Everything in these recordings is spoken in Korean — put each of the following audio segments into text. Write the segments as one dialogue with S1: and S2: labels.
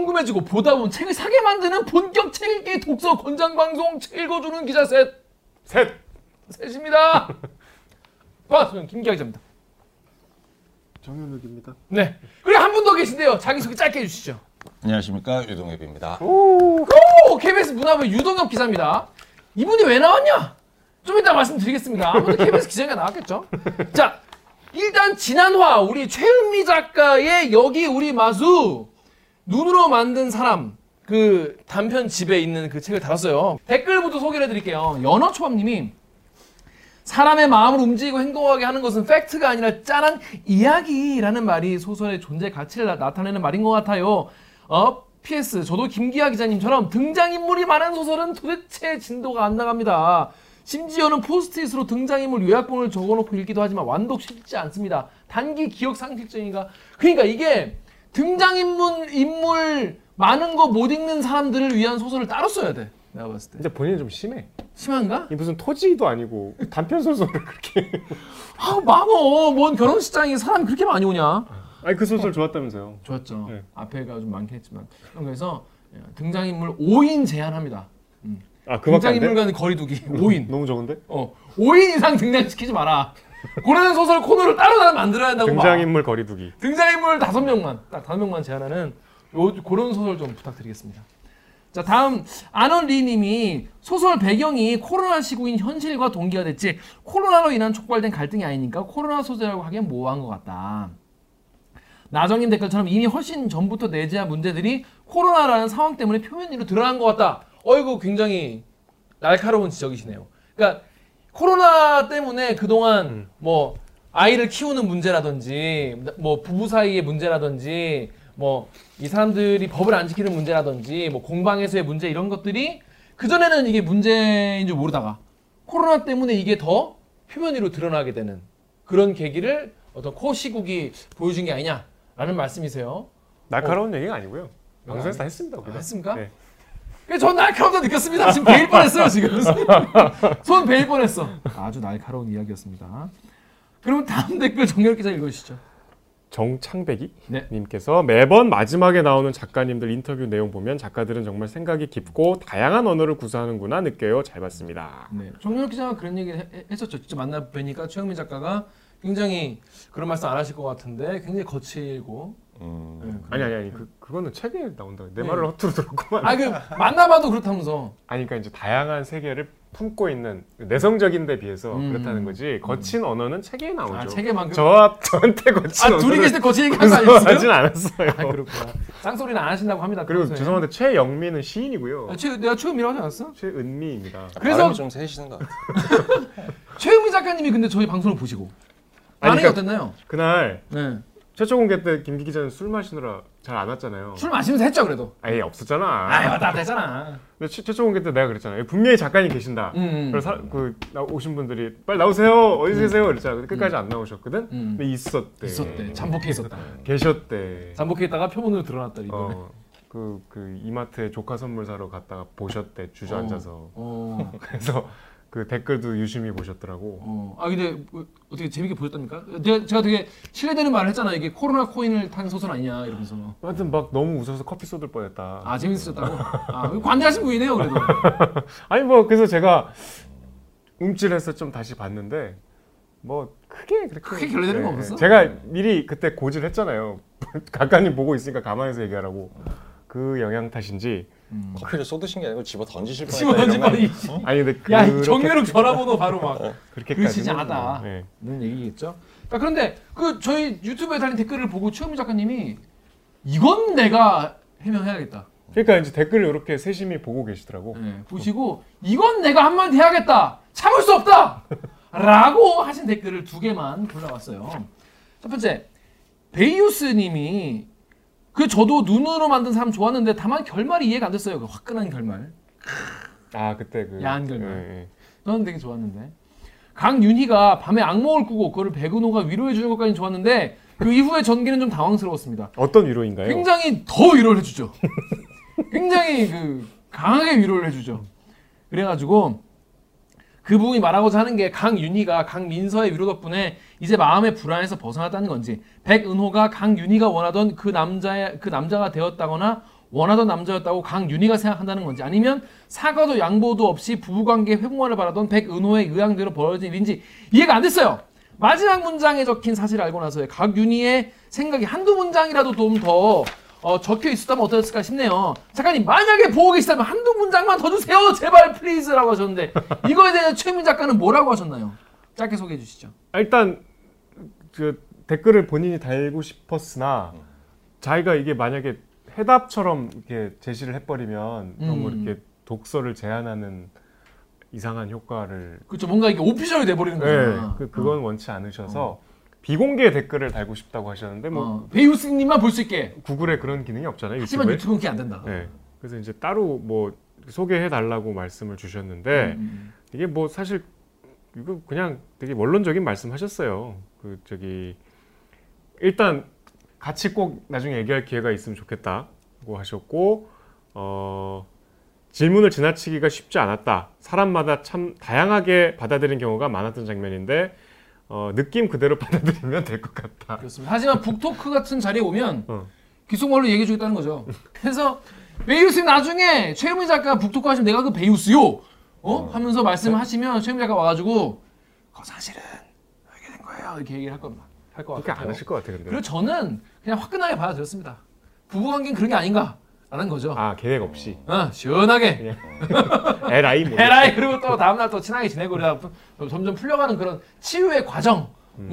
S1: 궁금해지고 보다 보면 책을 사게 만드는 본격 책 읽기 독서 권장 방송 책 읽어주는 기자 셋
S2: 셋.
S1: 셋입니다. 아, 저는 김기아 기자입니다.
S3: 정현욱입니다.
S1: 네. 그리고 한 분 더 계신데요. 자기소개 짧게 해주시죠.
S4: 안녕하십니까 유동엽입니다.
S1: 오, KBS 문화부 유동엽 기자입니다. 이분이 왜 나왔냐? 좀 이따 말씀드리겠습니다. 아무도 KBS 기자가 나왔겠죠. 자, 일단 지난화 우리 최은미 작가의 여기 우리 마수 눈으로 만든 사람 그 단편 집에 있는 그 책을 달았어요. 댓글부터 소개를 해드릴게요. 연어초밥님이 사람의 마음을 움직이고 행동하게 하는 것은 팩트가 아니라 짠한 이야기라는 말이 소설의 존재 가치를 나, 나타내는 말인 것 같아요. 어, PS 저도 김기아 기자님처럼 등장인물이 많은 소설은 도대체 진도가 안 나갑니다. 심지어는 포스트잇으로 등장인물 요약본을 적어놓고 읽기도 하지만 완독 쉽지 않습니다. 단기 기억 상실증이가 그러니까 이게 등장인물 인물 많은 거 못 읽는 사람들을 위한 소설을 따로 써야 돼. 내가 봤을 때
S2: 근데 본인은 좀 심해.
S1: 심한가?
S2: 이 무슨 토지도 아니고 단편 소설을 그렇게.
S1: 아 망어 뭔 결혼식장에 사람 그렇게 많이 오냐?
S2: 아니 그 소설 좋았다면서요.
S1: 좋았죠.
S2: 네.
S1: 앞에가 좀 많긴 했지만 그래서 예, 등장인물 5인 제한합니다.
S2: 아안 돼?
S1: 등장인물과는 거리두기 5인.
S2: 너무 적은데?
S1: 어 5인 이상 등장시키지 마라. 그러는 소설 코너를 따로 따로 만들어야 한다고 봐.
S2: 등장인물 거리두기.
S1: 등장인물 다섯 명만 딱 다섯 명만 제한하는 요 그런 소설 좀 부탁드리겠습니다. 자 다음 안원리님이 소설 배경이 코로나 시국인 현실과 동기가 됐지 코로나로 인한 촉발된 갈등이 아니니까 코로나 소재라고 하기엔 모호한 것 같다. 나정님 댓글처럼 이미 훨씬 전부터 내재한 문제들이 코로나라는 상황 때문에 표면 위로 드러난 것 같다. 어이구 굉장히 날카로운 지적이시네요. 그러니까 코로나 때문에 그동안 뭐 아이를 키우는 문제라든지 뭐 부부 사이의 문제라든지 뭐 이 사람들이 법을 안 지키는 문제라든지 뭐 공방에서의 문제 이런 것들이 그전에는 이게 문제인 줄 모르다가 코로나 때문에 이게 더 표면 위로 드러나게 되는 그런 계기를 어떤 코 시국이 보여준 게 아니냐라는 말씀이세요.
S2: 날카로운 얘기가 아니고요. 방송에서 다 했습니다. 우리가.
S1: 아, 했습니까?
S2: 네.
S1: 전 날카롭다 느꼈습니다. 지금 베일 뻔했어요 지금. 손 베일 뻔했어. 아주 날카로운 이야기였습니다. 그럼 다음 댓글 정렬 기자 읽어주시죠.
S2: 정창배기
S1: 네.
S2: 님께서 매번 마지막에 나오는 작가님들 인터뷰 내용 보면 작가들은 정말 생각이 깊고 다양한 언어를 구사하는구나 느껴요. 잘 봤습니다.
S1: 네. 정렬 기자가 그런 얘기 를 했었죠. 직접 만나 뵈니까 최영민 작가가 굉장히 그런 말씀 안 하실 것 같은데 굉장히 거칠고.
S4: 음,
S1: 네,
S2: 아니 아니 아니 그 그거는 책에 나온다. 내
S1: 네.
S2: 말을 허투루 들었구만.
S1: 아그 만나봐도 그렇다면서.
S2: 아니 그러니까 이제 다양한 세계를 품고 있는 내성적인 데 비해서
S1: 음.
S2: 그렇다는 거지. 거친 언어는 책에 나오죠.
S1: 아 책에만 그.
S2: 저 저한테 거친
S1: 아
S2: 언어를
S1: 둘이 계실 때 거친 얘기 한거 아니었어요?
S2: 구사하진 않았어요.
S1: 아 그렇구나. 쌍소리는 안 하신다고 합니다.
S2: 그리고
S1: 평소에.
S2: 죄송한데 최영미는 시인이고요.
S1: 아, 최, 내가 최은미라고 하지 않았어?
S2: 최은미입니다.
S1: 그래서-
S4: 좀 세시는 것 같아요.
S1: 최은미 작가님이 근데 저희 방송을 보시고
S2: 아니,
S1: 반응이
S2: 그러니까-
S1: 어땠나요?
S2: 그날
S1: 네.
S2: 최초 공개 때 김기 기자는 술 마시느라 잘 안 왔잖아요.
S1: 술 마시면서 했죠 그래도.
S2: 아예 없었잖아.
S1: 아 갔다 했잖아.
S2: 근데 최, 최초 공개 때 내가 그랬잖아요. 분명히 작가님 계신다.
S1: 음.
S2: 그래서 사- 그 나- 오신 분들이 빨리 나오세요. 어디 계세요? 그랬잖아. 근데 끝까지 안 나오셨거든.
S1: 음.
S2: 근데 있었대.
S1: 있었대. 잠복해 있었다.
S2: 계셨대.
S1: 잠복해 있다가 표본으로 드러났다 이번에.
S2: 어. 그, 그 이마트에 조카 선물 사러 갔다가 보셨대 주저앉아서
S1: 어.
S2: 그래서 그 댓글도 유심히 보셨더라고
S1: 어. 아 근데 뭐 어떻게 재밌게 보셨답니까? 제가, 제가 되게 신뢰되는 말을 했잖아. 이게 코로나 코인을 탄 소설 아니냐 이러면서.
S2: 하여튼 막 너무 웃어서 커피 쏟을 뻔했다
S1: 아 재밌으셨다고? 아 관대하신 분이네요 그래도.
S2: 아니 뭐 그래서 제가 움찔해서 좀 다시 봤는데 뭐 크게 그렇게
S1: 크게 결례되는 거
S2: 네,
S1: 없었어?
S2: 제가 미리 그때 고지를 했잖아요 각가님 보고 있으니까 가만히서 얘기하라고 그 영향 탓인지
S4: 커피를 쏟으신 게 아니고 집어 던지실
S1: 집어
S4: 거
S1: 뻔.
S2: 아니 근데
S1: 정면욱 전화번호 바로 막.
S2: 그렇게까지는
S1: 그러시지 않았다.
S2: 네.
S1: 는 얘기겠죠. 자, 그런데 그 저희 유튜브에 달린 댓글을 보고 최은미 작가님이 이건 내가 해명해야겠다.
S2: 그러니까 이제 댓글을 이렇게 세심히 보고 계시더라고
S1: 네, 보시고 이건 내가 한마디 해야겠다. 참을 수 없다. 라고 하신 댓글을 두 개만 골라왔어요. 첫 번째 베이우스님이 그 저도 눈으로 만든 사람 좋았는데 다만 결말이 이해가 안 됐어요. 그 화끈한 결말.
S2: 아 그때 그
S1: 야한 결말.
S2: 예, 예.
S1: 저는 되게 좋았는데 강윤희가 밤에 악몽을 꾸고 그거를 백은호가 위로해 주는 것까지 좋았는데 그 이후의 전개는 좀 당황스러웠습니다.
S2: 어떤 위로인가요?
S1: 굉장히 더 위로를 해주죠. 굉장히 그 강하게 위로를 해주죠. 그래가지고 그 부분이 말하고자 하는 게 강윤희가 강민서의 위로 덕분에 이제 마음의 불안에서 벗어났다는 건지 백은호가 강윤희가 원하던 그 남자의 그 남자가 되었다거나 원하던 남자였다고 강윤희가 생각한다는 건지 아니면 사과도 양보도 없이 부부관계 회복만을 바라던 백은호의 의향대로 벌어진 일인지 이해가 안 됐어요. 마지막 문장에 적힌 사실을 알고 나서의 강윤희의 생각이 한두 문장이라도 좀 더 어, 적혀 있었다면 어땠을까 싶네요. 작가님 만약에 보고 계시다면 한두 문장만 더 주세요. 제발 플리즈라고 하셨는데 이거에 대해 최민 작가는 뭐라고 하셨나요? 짧게 소개해 주시죠.
S2: 아, 일단 그 댓글을 본인이 달고 싶었으나 자기가 이게 만약에 해답처럼 이렇게 제시를 해버리면 너무
S1: 음.
S2: 이렇게 독서를 제한하는 이상한 효과를
S1: 그렇죠. 뭔가 이게 오피셜이 돼버리는
S2: 네,
S1: 거잖아.
S2: 그, 그건 원치 않으셔서 비공개 댓글을 달고 싶다고 하셨는데 뭐
S1: 어, 베이우스님만 볼 수 있게.
S2: 구글에 그런 기능이 없잖아요
S1: 하지만
S2: 유튜브에.
S1: 유튜브는 그게 안 된다.
S2: 네. 그래서 이제 따로 뭐 소개해 달라고 말씀을 주셨는데
S1: 음.
S2: 이게 뭐 사실 이거 그냥 되게 원론적인 말씀하셨어요. 그 저기 일단 같이 꼭 나중에 얘기할 기회가 있으면 좋겠다고 하셨고 어 질문을 지나치기가 쉽지 않았다. 사람마다 참 다양하게 받아들인 경우가 많았던 장면인데 어, 느낌 그대로 받아들이면 될 것 같다.
S1: 그렇습니다. 하지만 북토크 같은 자리에 오면
S2: 어.
S1: 귓속말로 얘기해 주겠다는 거죠. 그래서 베이우스 나중에 최유미 작가 북토크 하시면 내가 그 베이우스요. 어? 하면서 말씀하시면 최유미 작가 와가지고 그 사실은 이렇게 된 거예요. 이렇게 얘기를 할 겁니다. 할것
S2: 그렇게
S1: 같아요.
S2: 안 하실 것 같아요. 근데.
S1: 그리고 저는 그냥 화끈하게 받아들였습니다. 부부관계는 그런 게 아닌가 라는 거죠.
S2: 아 계획 없이
S1: 어, 시원하게
S2: LI 뭐
S1: 에라이 그리고 또 다음날 또 친하게 지내고 그러다 보- 점점 풀려가는 그런 치유의 과정이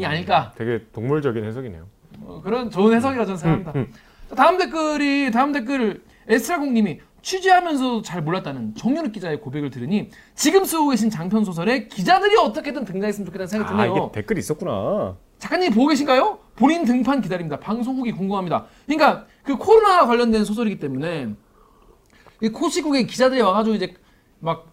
S1: 아닐까
S2: 되게 동물적인 해석이네요.
S1: 어, 그런 좋은 해석이라고 저는 생각합니다. 자, 다음 댓글이 다음 댓글 에스라공님이 취재하면서도 잘 몰랐다는 정윤욱 기자의 고백을 들으니 지금 쓰고 계신 장편 소설에 기자들이 어떻게든 등장했으면 좋겠다는 생각이
S2: 아
S1: 드네요.
S2: 이게 댓글이 있었구나.
S1: 작가님 보고 계신가요? 본인 등판 기다립니다. 방송 후기 궁금합니다. 그러니까 그 코로나 관련된 소설이기 때문에 이 코시국에 기자들이 와가지고 이제 막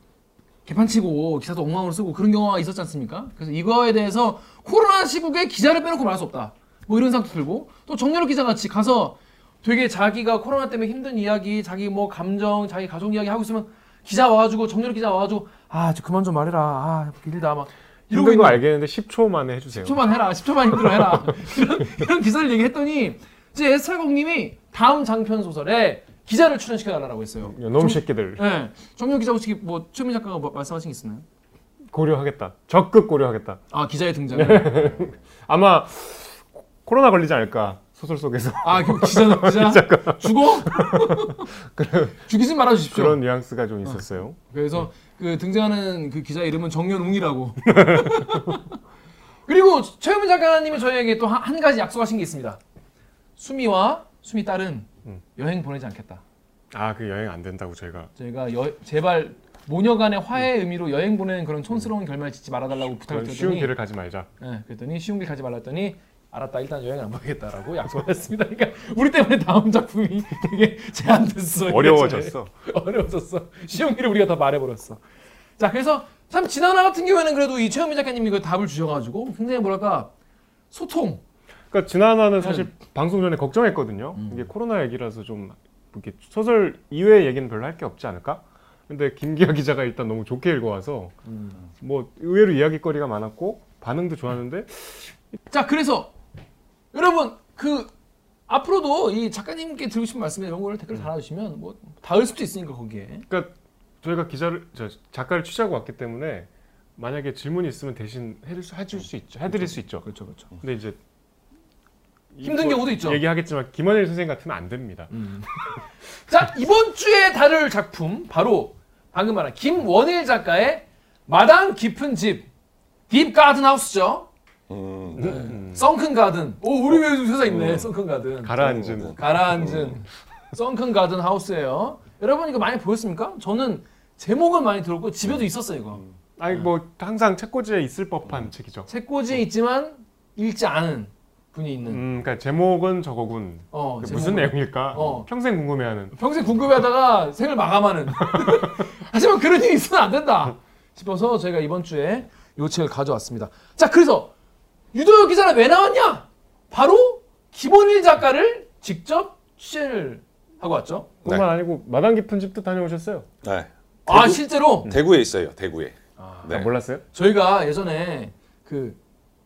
S1: 개판치고 기사도 엉망으로 쓰고 그런 경우가 있었지 않습니까? 그래서 이거에 대해서 코로나 시국에 기자를 빼놓고 말할 수 없다. 뭐 이런 생각도 들고 또 정렬욱 기자 같이 가서 되게 자기가 코로나 때문에 힘든 이야기, 자기 뭐 감정, 자기 가족 이야기 하고 있으면 기자 와가지고 정렬욱 기자 와가지고 아, 저 그만 좀 말해라. 아, 길다 막 이러고
S2: 거 알겠는데 10초 만에 해주세요.
S1: 10초만 해라. 10초만 힘들어 해라. 이런, 이런 기사를 얘기했더니 이제 에스트라공님이 다음 장편 소설에 기자를 출연시켜달라고 했어요.
S2: 놈 새끼들
S1: 네. 정유 기자 혹시 뭐 최민 작가가 뭐 말씀하신 게 있었나요?
S2: 고려하겠다. 적극 고려하겠다.
S1: 아 기자의 등장을.
S2: 아마 코로나 걸리지 않을까 소설 속에서
S1: 아그 기자 기자 죽어? 죽이지 말아주십시오.
S2: 그런 뉘앙스가 좀 있었어요.
S1: 그래서 그 등장하는 그 기자 이름은 정연웅이라고. 그리고 최유민 작가님이 저희에게 또 한 가지 약속하신 게 있습니다. 수미와 수미 딸은
S2: 음.
S1: 여행 보내지 않겠다.
S2: 아 그 여행 안 된다고 저희가
S1: 저희가 여, 제발 모녀 간의 화해의 의미로 여행 보내는 그런 촌스러운 결말을 짓지 말아달라고 부탁을
S2: 그런 쉬운
S1: 드렸더니
S2: 길을 가지 말자.
S1: 예, 그랬더니 쉬운 길 가지 말라 했더니 알았다 일단 여행 안 보내겠다라고 약속을 했습니다. 그러니까 우리 때문에 다음 작품이 되게 제한됐어.
S2: 어려워졌어.
S1: 어려워졌어. 길을 우리가 다 말해버렸어. 자 그래서 참 지난화 같은 경우에는 그래도 이 최현미 작가님이 그 답을 주셔가지고 굉장히 뭐랄까 소통.
S2: 그러니까 지난화는 사실 방송 전에 걱정했거든요.
S1: 음.
S2: 이게 코로나 얘기라서 좀 이렇게 소설 이외의 얘기는 별로 할 게 없지 않을까? 근데 김기아 기자가 일단 너무 좋게 읽어와서 뭐 의외로 이야기거리가 많았고 반응도 좋았는데
S1: 자 그래서 여러분 그 앞으로도 이 작가님께 드리고 싶은 말씀에 이런 거를 댓글 달아주시면 뭐 닿을 수도 있으니까 거기에.
S2: 그러니까 저희가 기자를 저 작가를 취재하고 왔기 때문에 만약에 질문이 있으면 대신 해줄 수, 있죠. 해드릴 수 있죠.
S1: 그렇죠 그렇죠.
S2: 근데 이제
S1: 힘든 경우도 있죠.
S2: 얘기하겠지만 김원일 선생 같으면 안 됩니다.
S1: 자 이번 주에 다룰 작품 바로 방금 말한 김원일 작가의 마당 깊은 집 딥 가든 하우스죠.
S4: 음,
S2: 음.
S1: 썬큰 가든. 오 우리 회사 있네. 썬큰 가든.
S2: 가라앉은
S1: 가라앉은 썬큰 가든 하우스예요. 여러분 이거 많이 보였습니까? 저는 제목은 많이 들었고 집에도 있었어요 이거.
S2: 아니 뭐 항상 책꽂이에 있을 법한 책이죠.
S1: 책꽂이에 있지만 읽지 않은 분이 있는.
S2: 음, 그러니까 제목은 저거군.
S1: 어,
S2: 그 무슨
S1: 제목은.
S2: 내용일까?
S1: 어.
S2: 평생 궁금해하는.
S1: 평생 궁금해하다가 생을 마감하는. 하지만 그런 일이 있으면 안 된다 싶어서 저희가 이번 주에 이 책을 가져왔습니다. 자, 그래서 유도혁 기자는 왜 나왔냐? 바로 김원일 작가를 직접 취재를 하고 왔죠.
S2: 뿐만 아니고 마당 깊은 집도 다녀오셨어요.
S4: 네.
S1: 아, 실제로
S4: 대구에 있어요. 대구에.
S2: 아,
S4: 네.
S2: 몰랐어요?
S1: 저희가 예전에 그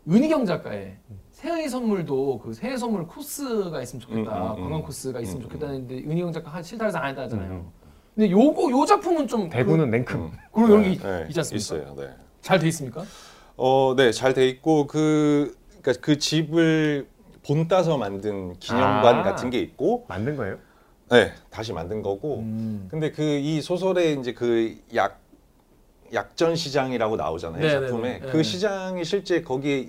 S1: 은희경 작가의 새해 선물도 그 새해 선물 코스가 있으면 좋겠다.
S4: 음, 음, 음.
S1: 관광 코스가 있으면
S4: 음,
S1: 좋겠다 는데 은희영 작가 한 실타래상 안 했다잖아요.
S2: 음.
S1: 근데 요거 요 작품은 좀
S2: 대구는 냉큼.
S4: 음.
S1: 그런 그런 게
S4: 네,
S1: 있-
S4: 네,
S1: 있지 않습니까?
S4: 있어요. 네.
S1: 잘 돼 있습니까?
S4: 어, 네, 잘 돼 있고 그 그러니까 그 집을 본 따서 만든 기념관
S2: 아.
S4: 같은 게 있고,
S2: 만든 거예요?
S4: 네, 다시 만든 거고.
S1: 음.
S4: 근데 그 이 소설에 이제 그 약 약전 시장이라고 나오잖아요
S1: 네,
S4: 작품에
S1: 네, 네.
S4: 그 시장이 실제 거기에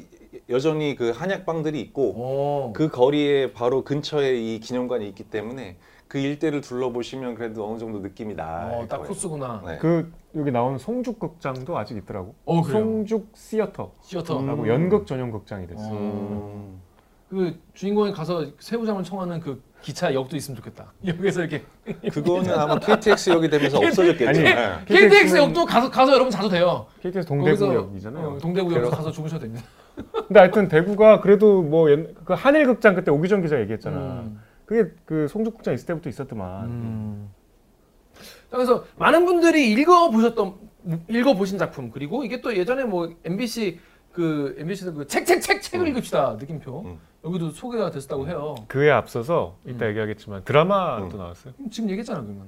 S4: 여전히 그 한약방들이 있고
S1: 오.
S4: 그 거리에 바로 근처에 이 기념관이 있기 때문에 그 일대를 둘러보시면 그래도 어느 정도 느낌이 나.
S1: 어, 딱 코스구나.
S4: 네.
S2: 그 여기 나오는 송죽 극장도 아직 있더라고.
S1: 어, 그래요?
S2: 송죽 시어터라고
S1: 시어터.
S4: 음.
S2: 연극 전용 극장이 됐어. 요
S4: 음.
S1: 그 주인공이 가서 세부장을 청하는 그 기차 역도 있으면 좋겠다. 여기서 이렇게
S4: 그거는 아마 KTX역이 되면서 없어졌겠죠.
S2: 아니,
S4: 네.
S1: KTX
S2: KTX 는
S1: 역도 가서 가서 여러분 자도 돼요.
S2: KTX 동대구역이잖아요.
S1: 어, 동대구역에서
S4: 그래요?
S1: 가서 주무셔도 됩니다.
S2: 근데 하여튼 대구가 그래도 뭐 그 한일 극장 그때 오기정 기자 얘기했잖아.
S1: 음.
S2: 그게 그 송죽 극장 있을 때부터 있었더만.
S1: 음. 자, 그래서 많은 분들이 읽어 보셨던 읽어 보신 작품 그리고 이게 또 예전에 뭐 MBC 그 MBC에서 그 책 책 책 책을 읽읍시다 느낌표
S4: 음.
S1: 여기도 소개가 됐었다고 해요.
S2: 그에 앞서서 이따
S1: 음.
S2: 얘기하겠지만 드라마도
S4: 음.
S2: 나왔어요.
S1: 지금 얘기했잖아 그러면.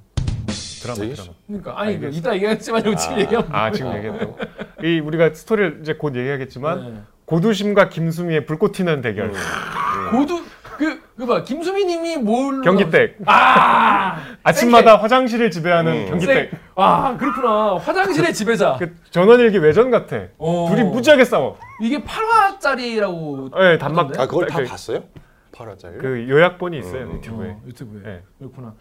S2: 드라마
S4: 얘기했어?
S2: 드라마.
S1: 그러니까 아니 그. 이따 얘기했지만 이거 지금
S4: 아.
S1: 얘기하면
S2: 아 지금 얘기했다고. 이 우리가 스토리를 이제 곧 얘기하겠지만
S1: 네.
S2: 고두심과 김수미의 불꽃 튀는 대결.
S4: 음.
S1: 고두 그 그 봐 김수미님이 뭘
S2: 경기댁.
S1: 아
S2: 아침마다 화장실을 지배하는
S4: 음.
S2: 경기댁.
S1: 아 그렇구나 화장실의 지배자.
S2: 그 전원일기 외전 같아.
S1: 어.
S2: 둘이 무지하게 싸워.
S1: 이게 8화짜리라고.
S2: 네, 단막.
S4: 아 그걸 다
S2: 그-
S4: 봤어요? 8화짜리?
S2: 그 요약본이 있어요
S4: 음.
S2: 유튜브에.
S1: 어, 유튜브에.
S2: 네.
S1: 그렇구나.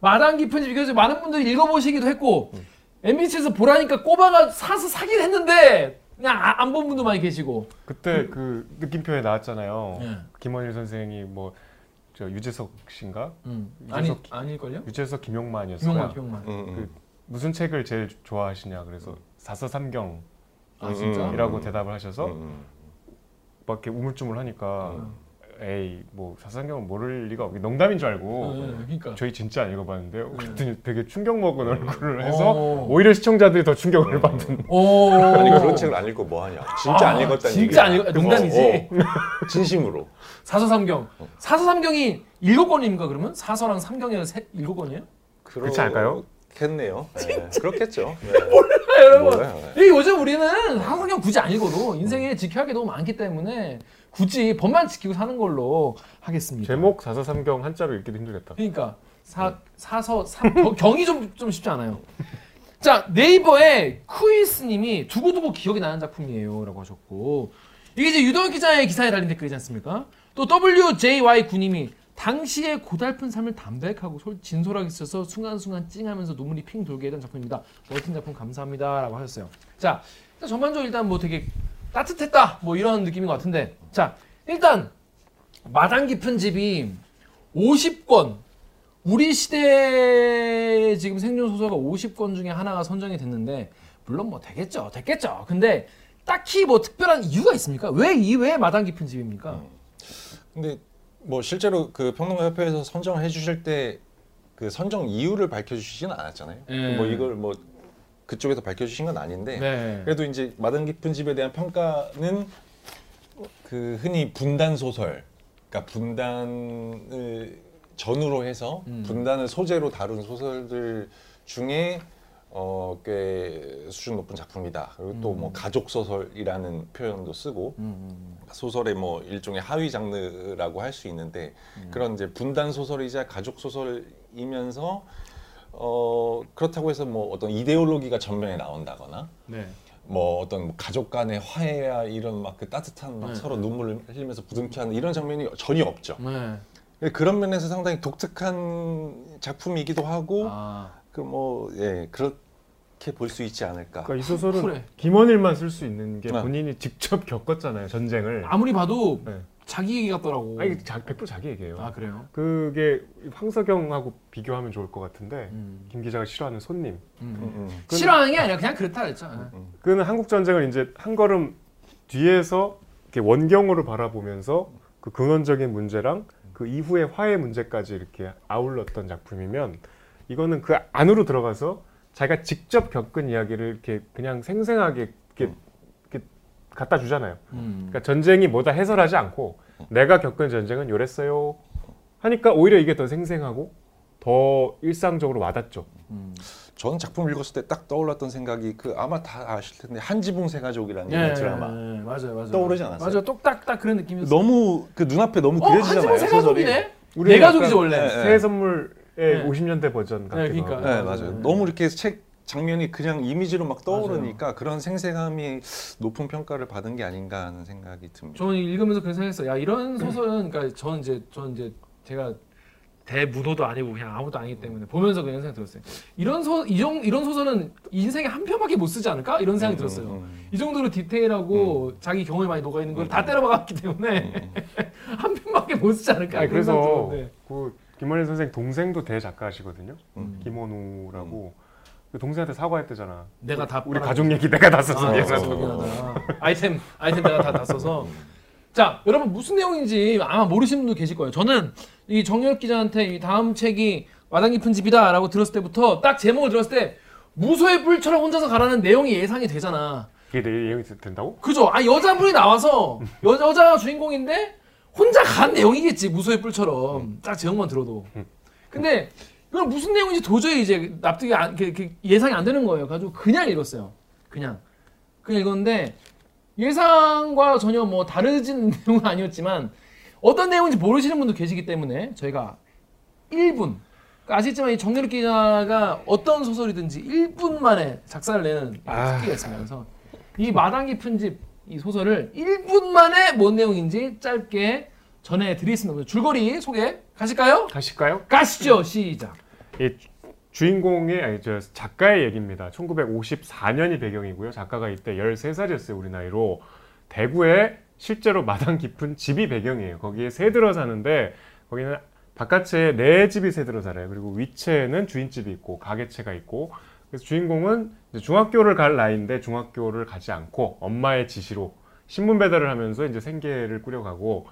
S1: 마당 깊은 집 그래서 많은 분들이 읽어보시기도 했고
S2: 음.
S1: MBC에서 보라니까 꼬바가 사서 사긴 했는데 그냥 안 본 분도 많이 계시고.
S2: 그때 그 느낌표에 나왔잖아요.
S1: 예.
S2: 김원일 선생이 뭐 저 유재석 씨인가?
S1: 음. 아니
S2: 유재석-
S1: 아닐걸요?
S2: 유재석 김용만이었어요.
S1: 김용만 김용만.
S4: 음, 음.
S2: 그 무슨 책을 제일 좋아하시냐 그래서 사서삼경이라고
S1: 아 진짜?
S4: 음.
S2: 대답을 하셔서
S4: 음.
S2: 막 이렇게 우물쭈물하니까
S1: 음.
S2: 에이 뭐 사서삼경은 모를 리가 없 농담인 줄 알고
S1: 네, 그러니까.
S2: 저희 진짜 안 읽어봤는데요. 그랬더니 되게 충격 먹은 얼굴을 해서
S1: 음. 어.
S2: 오히려 시청자들이 더 충격을 받은.
S1: 오.
S4: 아니 그런 책을 안 읽고 뭐 하냐? 진짜
S1: 아,
S4: 안 읽었다는
S1: 진짜 안
S4: 얘기야.
S1: 읽- 농담이지?
S4: 어, 어. 진심으로.
S1: 사서삼경. 사서삼경이 일곱 권입니까 그러면? 사서랑 삼경이 세 일곱 권이에요?
S2: 그렇지 않을까요?
S4: 그렇겠네요. 네, 그렇겠죠. 네.
S1: 아, 여러분.
S4: 몰라요. 네.
S1: 이 요즘 우리는 사서경 굳이 안 읽어도 인생에 지켜야 할 게 너무 많기 때문에 굳이 법만 지키고 사는 걸로 하겠습니다.
S2: 제목 사서삼경 한자로 읽기도 힘들겠다.
S1: 그러니까 사 사서 삼 경- 경이 좀 좀 쉽지 않아요. 자 네이버에 쿠이스님이 두고두고 기억이 나는 작품이에요라고 하셨고 이게 이제 유동혁 기자의 기사에 달린 댓글이지 않습니까? 또 WJY 구님이 당시의 고달픈 삶을 담백하고 솔- 진솔하게 써서 순간순간 찡하면서 눈물이 핑 돌게 했던 작품입니다. 멋진 작품 감사합니다라고 하셨어요. 자 전반적으로 일단 뭐 되게 따뜻했다. 뭐 이런 느낌인 것 같은데. 자 일단 마당 깊은 집이 50권. 우리 시대에 지금 생존 소설가 50권 중에 하나가 선정이 됐는데 물론 뭐 되겠죠. 됐겠죠. 근데 딱히 뭐 특별한 이유가 있습니까? 왜 이외에 마당 깊은 집입니까?
S4: 음. 근데 뭐 실제로 그 평론가협회에서 선정을 해주실 때 그 선정 이유를 밝혀주시진 않았잖아요.
S1: 예.
S4: 뭐 이걸 뭐 그쪽에서 밝혀주신 건 아닌데
S1: 네
S4: 그래도 이제 마당 깊은 집에 대한 평가는 그 흔히 분단 소설, 그러니까 분단을 전후로 해서
S1: 음.
S4: 분단을 소재로 다룬 소설들 중에 어, 꽤 수준 높은 작품이다. 그리고 또뭐 가족 소설이라는 표현도 쓰고
S1: 음,
S4: 소설의 뭐 일종의 하위 장르라고 할 수 있는데 그런 이제 분단 소설이자 가족 소설이면서 어 그렇다고 해서 뭐 어떤 이데올로기가 전면에 나온다거나
S1: 네.
S4: 뭐 어떤 가족 간의 화해야 이런 막 그 따뜻한 막
S1: 네.
S4: 서로 눈물을 흘리면서 부둥켜 하는 이런 장면이 전혀 없죠.
S1: 네.
S4: 그런 면에서 상당히 독특한 작품이기도 하고
S1: 아,
S4: 그뭐예 그렇게 볼 수 있지 않을까.
S2: 그러니까 이 소설은
S1: 그래.
S2: 김원일만 쓸 수 있는 게
S4: 네.
S2: 본인이 직접 겪었잖아요 전쟁을.
S1: 아무리 봐도
S2: 네.
S1: 자기 얘기 같더라고
S2: 아니 자, 100% 자기 얘기예요.
S1: 아 그래요
S2: 그게 황석영하고 비교하면 좋을 것 같은데
S1: 음.
S2: 김 기자가 싫어하는 손님.
S1: 음.
S4: 음, 음.
S2: 그건-
S1: 싫어하는 게 아니라 그냥 그렇다 그랬죠 네.
S4: 음.
S2: 그는 한국 전쟁을 이제 한 걸음 뒤에서 이렇게 원경으로 바라보면서 그 근원적인 문제랑 그 이후의 화해 문제까지 이렇게 아울렀던 작품이면 이거는 그 안으로 들어가서 자기가 직접 겪은 이야기를 이렇게 그냥 생생하게 이렇게, 이렇게 갖다 주잖아요.
S1: 음.
S2: 그러니까 전쟁이 뭐다 해설하지 않고 내가 겪은 전쟁은 요랬어요. 하니까 오히려 이게 더 생생하고 더 일상적으로 와닿죠.
S4: 저는 작품 읽었을 때 딱 떠올랐던 생각이 그 아마 다 아실 텐데 한지붕 세가족이라는
S1: 예,
S4: 드라마
S1: 예, 맞아요, 맞아요.
S4: 떠오르지 않았어요?
S1: 맞아요, 똑딱딱 그런 느낌이었어.
S4: 너무 그 눈앞에 너무
S1: 어,
S4: 그려지잖아요
S1: 한지붕 새
S4: 소설이.
S1: 가족이네.
S2: 우리
S1: 내 가족이지 원래.
S4: 네,
S2: 새해 선물의
S1: 네.
S2: 50년대 버전 같기도
S1: 네, 그러니까.
S2: 하고.
S4: 네
S1: 맞아요.
S4: 맞아요. 너무 이렇게 책 장면이 그냥 이미지로 막 떠오르니까 그런 생생함이 높은 평가를 받은 게 아닌가 하는 생각이 듭니다.
S1: 저는 읽으면서 그런 생각했어요. 야 이런 소설은 그러니까 저는 이제 저는 이제 제가 대무도도 아니고 그냥 아무도 아니기 때문에 보면서 그런 생각 들었어요. 이런 소 이런 이런 소설은 인생에 한 편밖에 못 쓰지 않을까 이런 생각이 들었어요.
S4: 음, 음,
S1: 이 정도로 디테일하고 자기 경험이 많이 녹아 있는 걸 다 때려박았기 때문에
S4: 음,
S1: 한 편밖에 못 쓰지 않을까
S2: 아니, 그래서. 그 김원일 선생 동생도 대작가시거든요.
S4: 음.
S2: 김원우라고 그 동생한테 사과했대잖아.
S1: 내가 다
S2: 우리
S1: 빨아들였어.
S2: 가족 얘기 내가 다 썼어.
S1: 아.
S4: 어.
S1: 아이템 아이템 내가 다, 다 써서 자 여러분 무슨 내용인지 아마 모르시는 분도 계실 거예요. 저는 이 정열 기자한테 이 다음 책이 마당 깊은 집이다라고 들었을 때부터 딱 제목을 들었을 때 무소의 뿔처럼 혼자서 가라는 내용이 예상이 되잖아.
S2: 이게 내 내용이 된다고?
S1: 그죠? 아 여자분이 나와서 여, 여자가 주인공인데 혼자 간 내용이겠지 무소의 뿔처럼 딱 제목만 들어도. 근데 이건 무슨 내용인지 도저히 이제 납득이 안, 이렇게- 이렇게 예상이 안 되는 거예요. 가지고 그냥 읽었어요. 그냥 그냥 읽었는데 예상과 전혀 뭐 다르진 내용은 아니었지만 어떤 내용인지 모르시는 분도 계시기 때문에 저희가 1분 그러니까 아시겠지만 이 정렬 기자가 어떤 소설이든지 1분 만에 작사를 내는
S2: 아.
S1: 특기가 있습니다. 그래서 이 마당 깊은 집 이 소설을 1분 만에 뭔 내용인지 짧게 전해드리겠습니다. 줄거리 소개 가실까요?
S2: 가실까요?
S1: 가시죠. 시작.
S2: 이 주인공의 아니 저 작가의 얘기입니다. 1954년이 배경이고요. 작가가 이때 13살이었어요. 우리 나이로 대구에 실제로 마당 깊은 집이 배경이에요. 거기에 새 들어 사는데 거기는 바깥에 네 집이 새 들어 살아요. 그리고 위채는 주인집이 있고 가게채가 있고 그래서 주인공은 중학교를 갈 나이인데 중학교를 가지 않고 엄마의 지시로 신문 배달을 하면서 이제 생계를 꾸려가고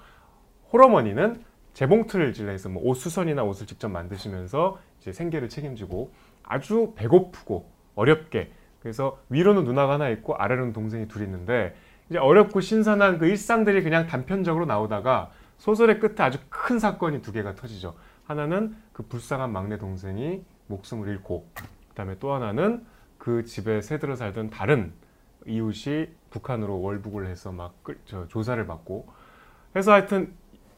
S2: 홀어머니는 재봉틀을 질러서 뭐 옷수선이나 옷을 직접 만드시면서 이제 생계를 책임지고 아주 배고프고 어렵게 그래서 위로는 누나가 하나 있고 아래로는 동생이 둘 있는데 이제 어렵고 신선한 그 일상들이 그냥 단편적으로 나오다가 소설의 끝에 아주 큰 사건이 두 개가 터지죠. 하나는 그 불쌍한 막내 동생이 목숨을 잃고 그다음에 또 하나는 그 집에 새들어 살던 다른 이웃이 북한으로 월북을 해서 막 조사를 받고 해서 하여튼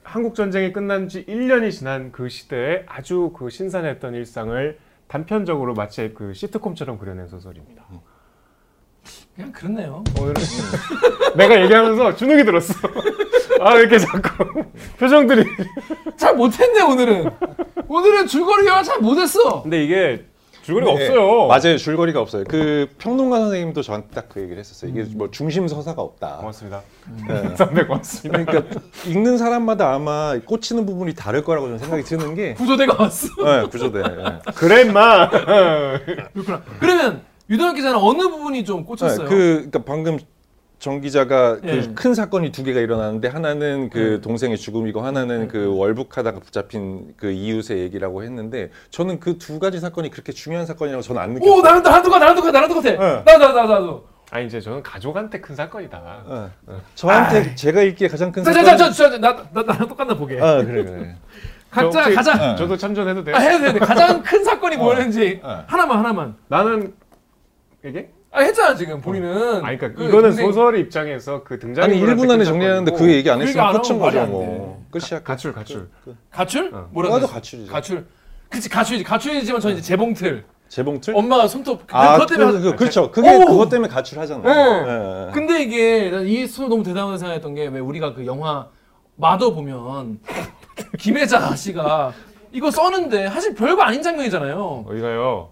S2: 한국 전쟁이 끝난 지 1년이 지난 그 시대에 아주 그 신선했던 일상을 단편적으로 마치 그 시트콤처럼 그려낸 소설입니다.
S1: 그냥 그렇네요.
S2: 오늘은 내가 얘기하면서 주눅이 들었어. 아, 왜 이렇게 자꾸 표정들이.
S1: 잘 못했네 오늘은. 오늘은 줄거리가 잘 못했어.
S2: 근데 이게 줄거리가
S4: 네,
S2: 없어요.
S4: 맞아요. 줄거리가 없어요. 그 평론가 선생님도 저한테 딱 그 얘기를 했었어요. 이게 뭐 중심 서사가 없다.
S2: 고맙습니다.
S4: 네.
S2: 선배 고맙습니다.
S4: 그러니까 읽는 사람마다 아마 꽂히는 부분이 다를 거라고 저는 생각이 드는 게
S1: 구조대가 왔어.
S4: 네, 구조대. 네.
S2: 그래, 임마.
S1: 그렇구나. 그러면 유동혁 기자는 어느 부분이 좀 꽂혔어요?
S4: 네, 그 그러니까 방금 정 기자가
S1: 예.
S4: 그큰 사건이 두 개가 일어나는데 하나는 그 동생의 죽음이고 하나는 그 월북하다가 붙잡힌 그 이웃의 얘기라고 했는데 저는 그 두 가지 사건이 그렇게 중요한 사건이라고 저는 안 느꼈어요.
S1: 오 나랑 나랑 똑같아 나랑 똑같아 나랑 똑같아.
S4: 네.
S1: 나도 나도 나도.
S2: 아니, 이제 저는 가족한테 큰 사건이다.
S4: 네. 저한테 제가 읽기에 가장 큰 사건.
S1: 자자자자나 나랑 똑같나 보게.
S4: 아 그래 그래.
S1: 각자 가장
S4: 네.
S2: 저도 참전해도 돼요?
S1: 아, 해도 돼. 가장 큰 사건이 뭐였는지
S4: 네.
S1: 하나만 하나만.
S2: 나는 이게?
S1: 아 했잖아 지금 본인은.
S2: 아니, 그러니까
S1: 그
S2: 이거는
S1: 동생-
S2: 소설의 입장에서 그 등장
S4: 아니 1분 안에 정리하는데 그 얘기 안
S1: 그러니까
S4: 했으면
S1: 안
S4: 끝인
S1: 말이
S4: 거죠
S1: 안
S4: 뭐. 끝이야. 끝.
S2: 가출, 가출.
S1: 가출?
S2: 어.
S1: 뭐라
S4: 뭐라도
S1: 그랬어?
S4: 가출이죠.
S1: 가출. 그치 가출이지 가출이지만 저는 이제 재봉틀.
S4: 재봉틀?
S1: 엄마가 손톱 그-
S4: 아,
S1: 그것 때문에
S4: 그,
S1: 하-
S4: 그, 그렇죠. 그게
S1: 오!
S4: 그것 때문에 가출하잖아요.
S1: 네.
S4: 예, 예.
S1: 근데 이게 난이 소설 너무 대단하다고 생각했던 게 왜 우리가 그 영화 마더 보면 김혜자 씨가 이거 써는데 사실 별거 아닌 장면이잖아요.
S2: 어디가요?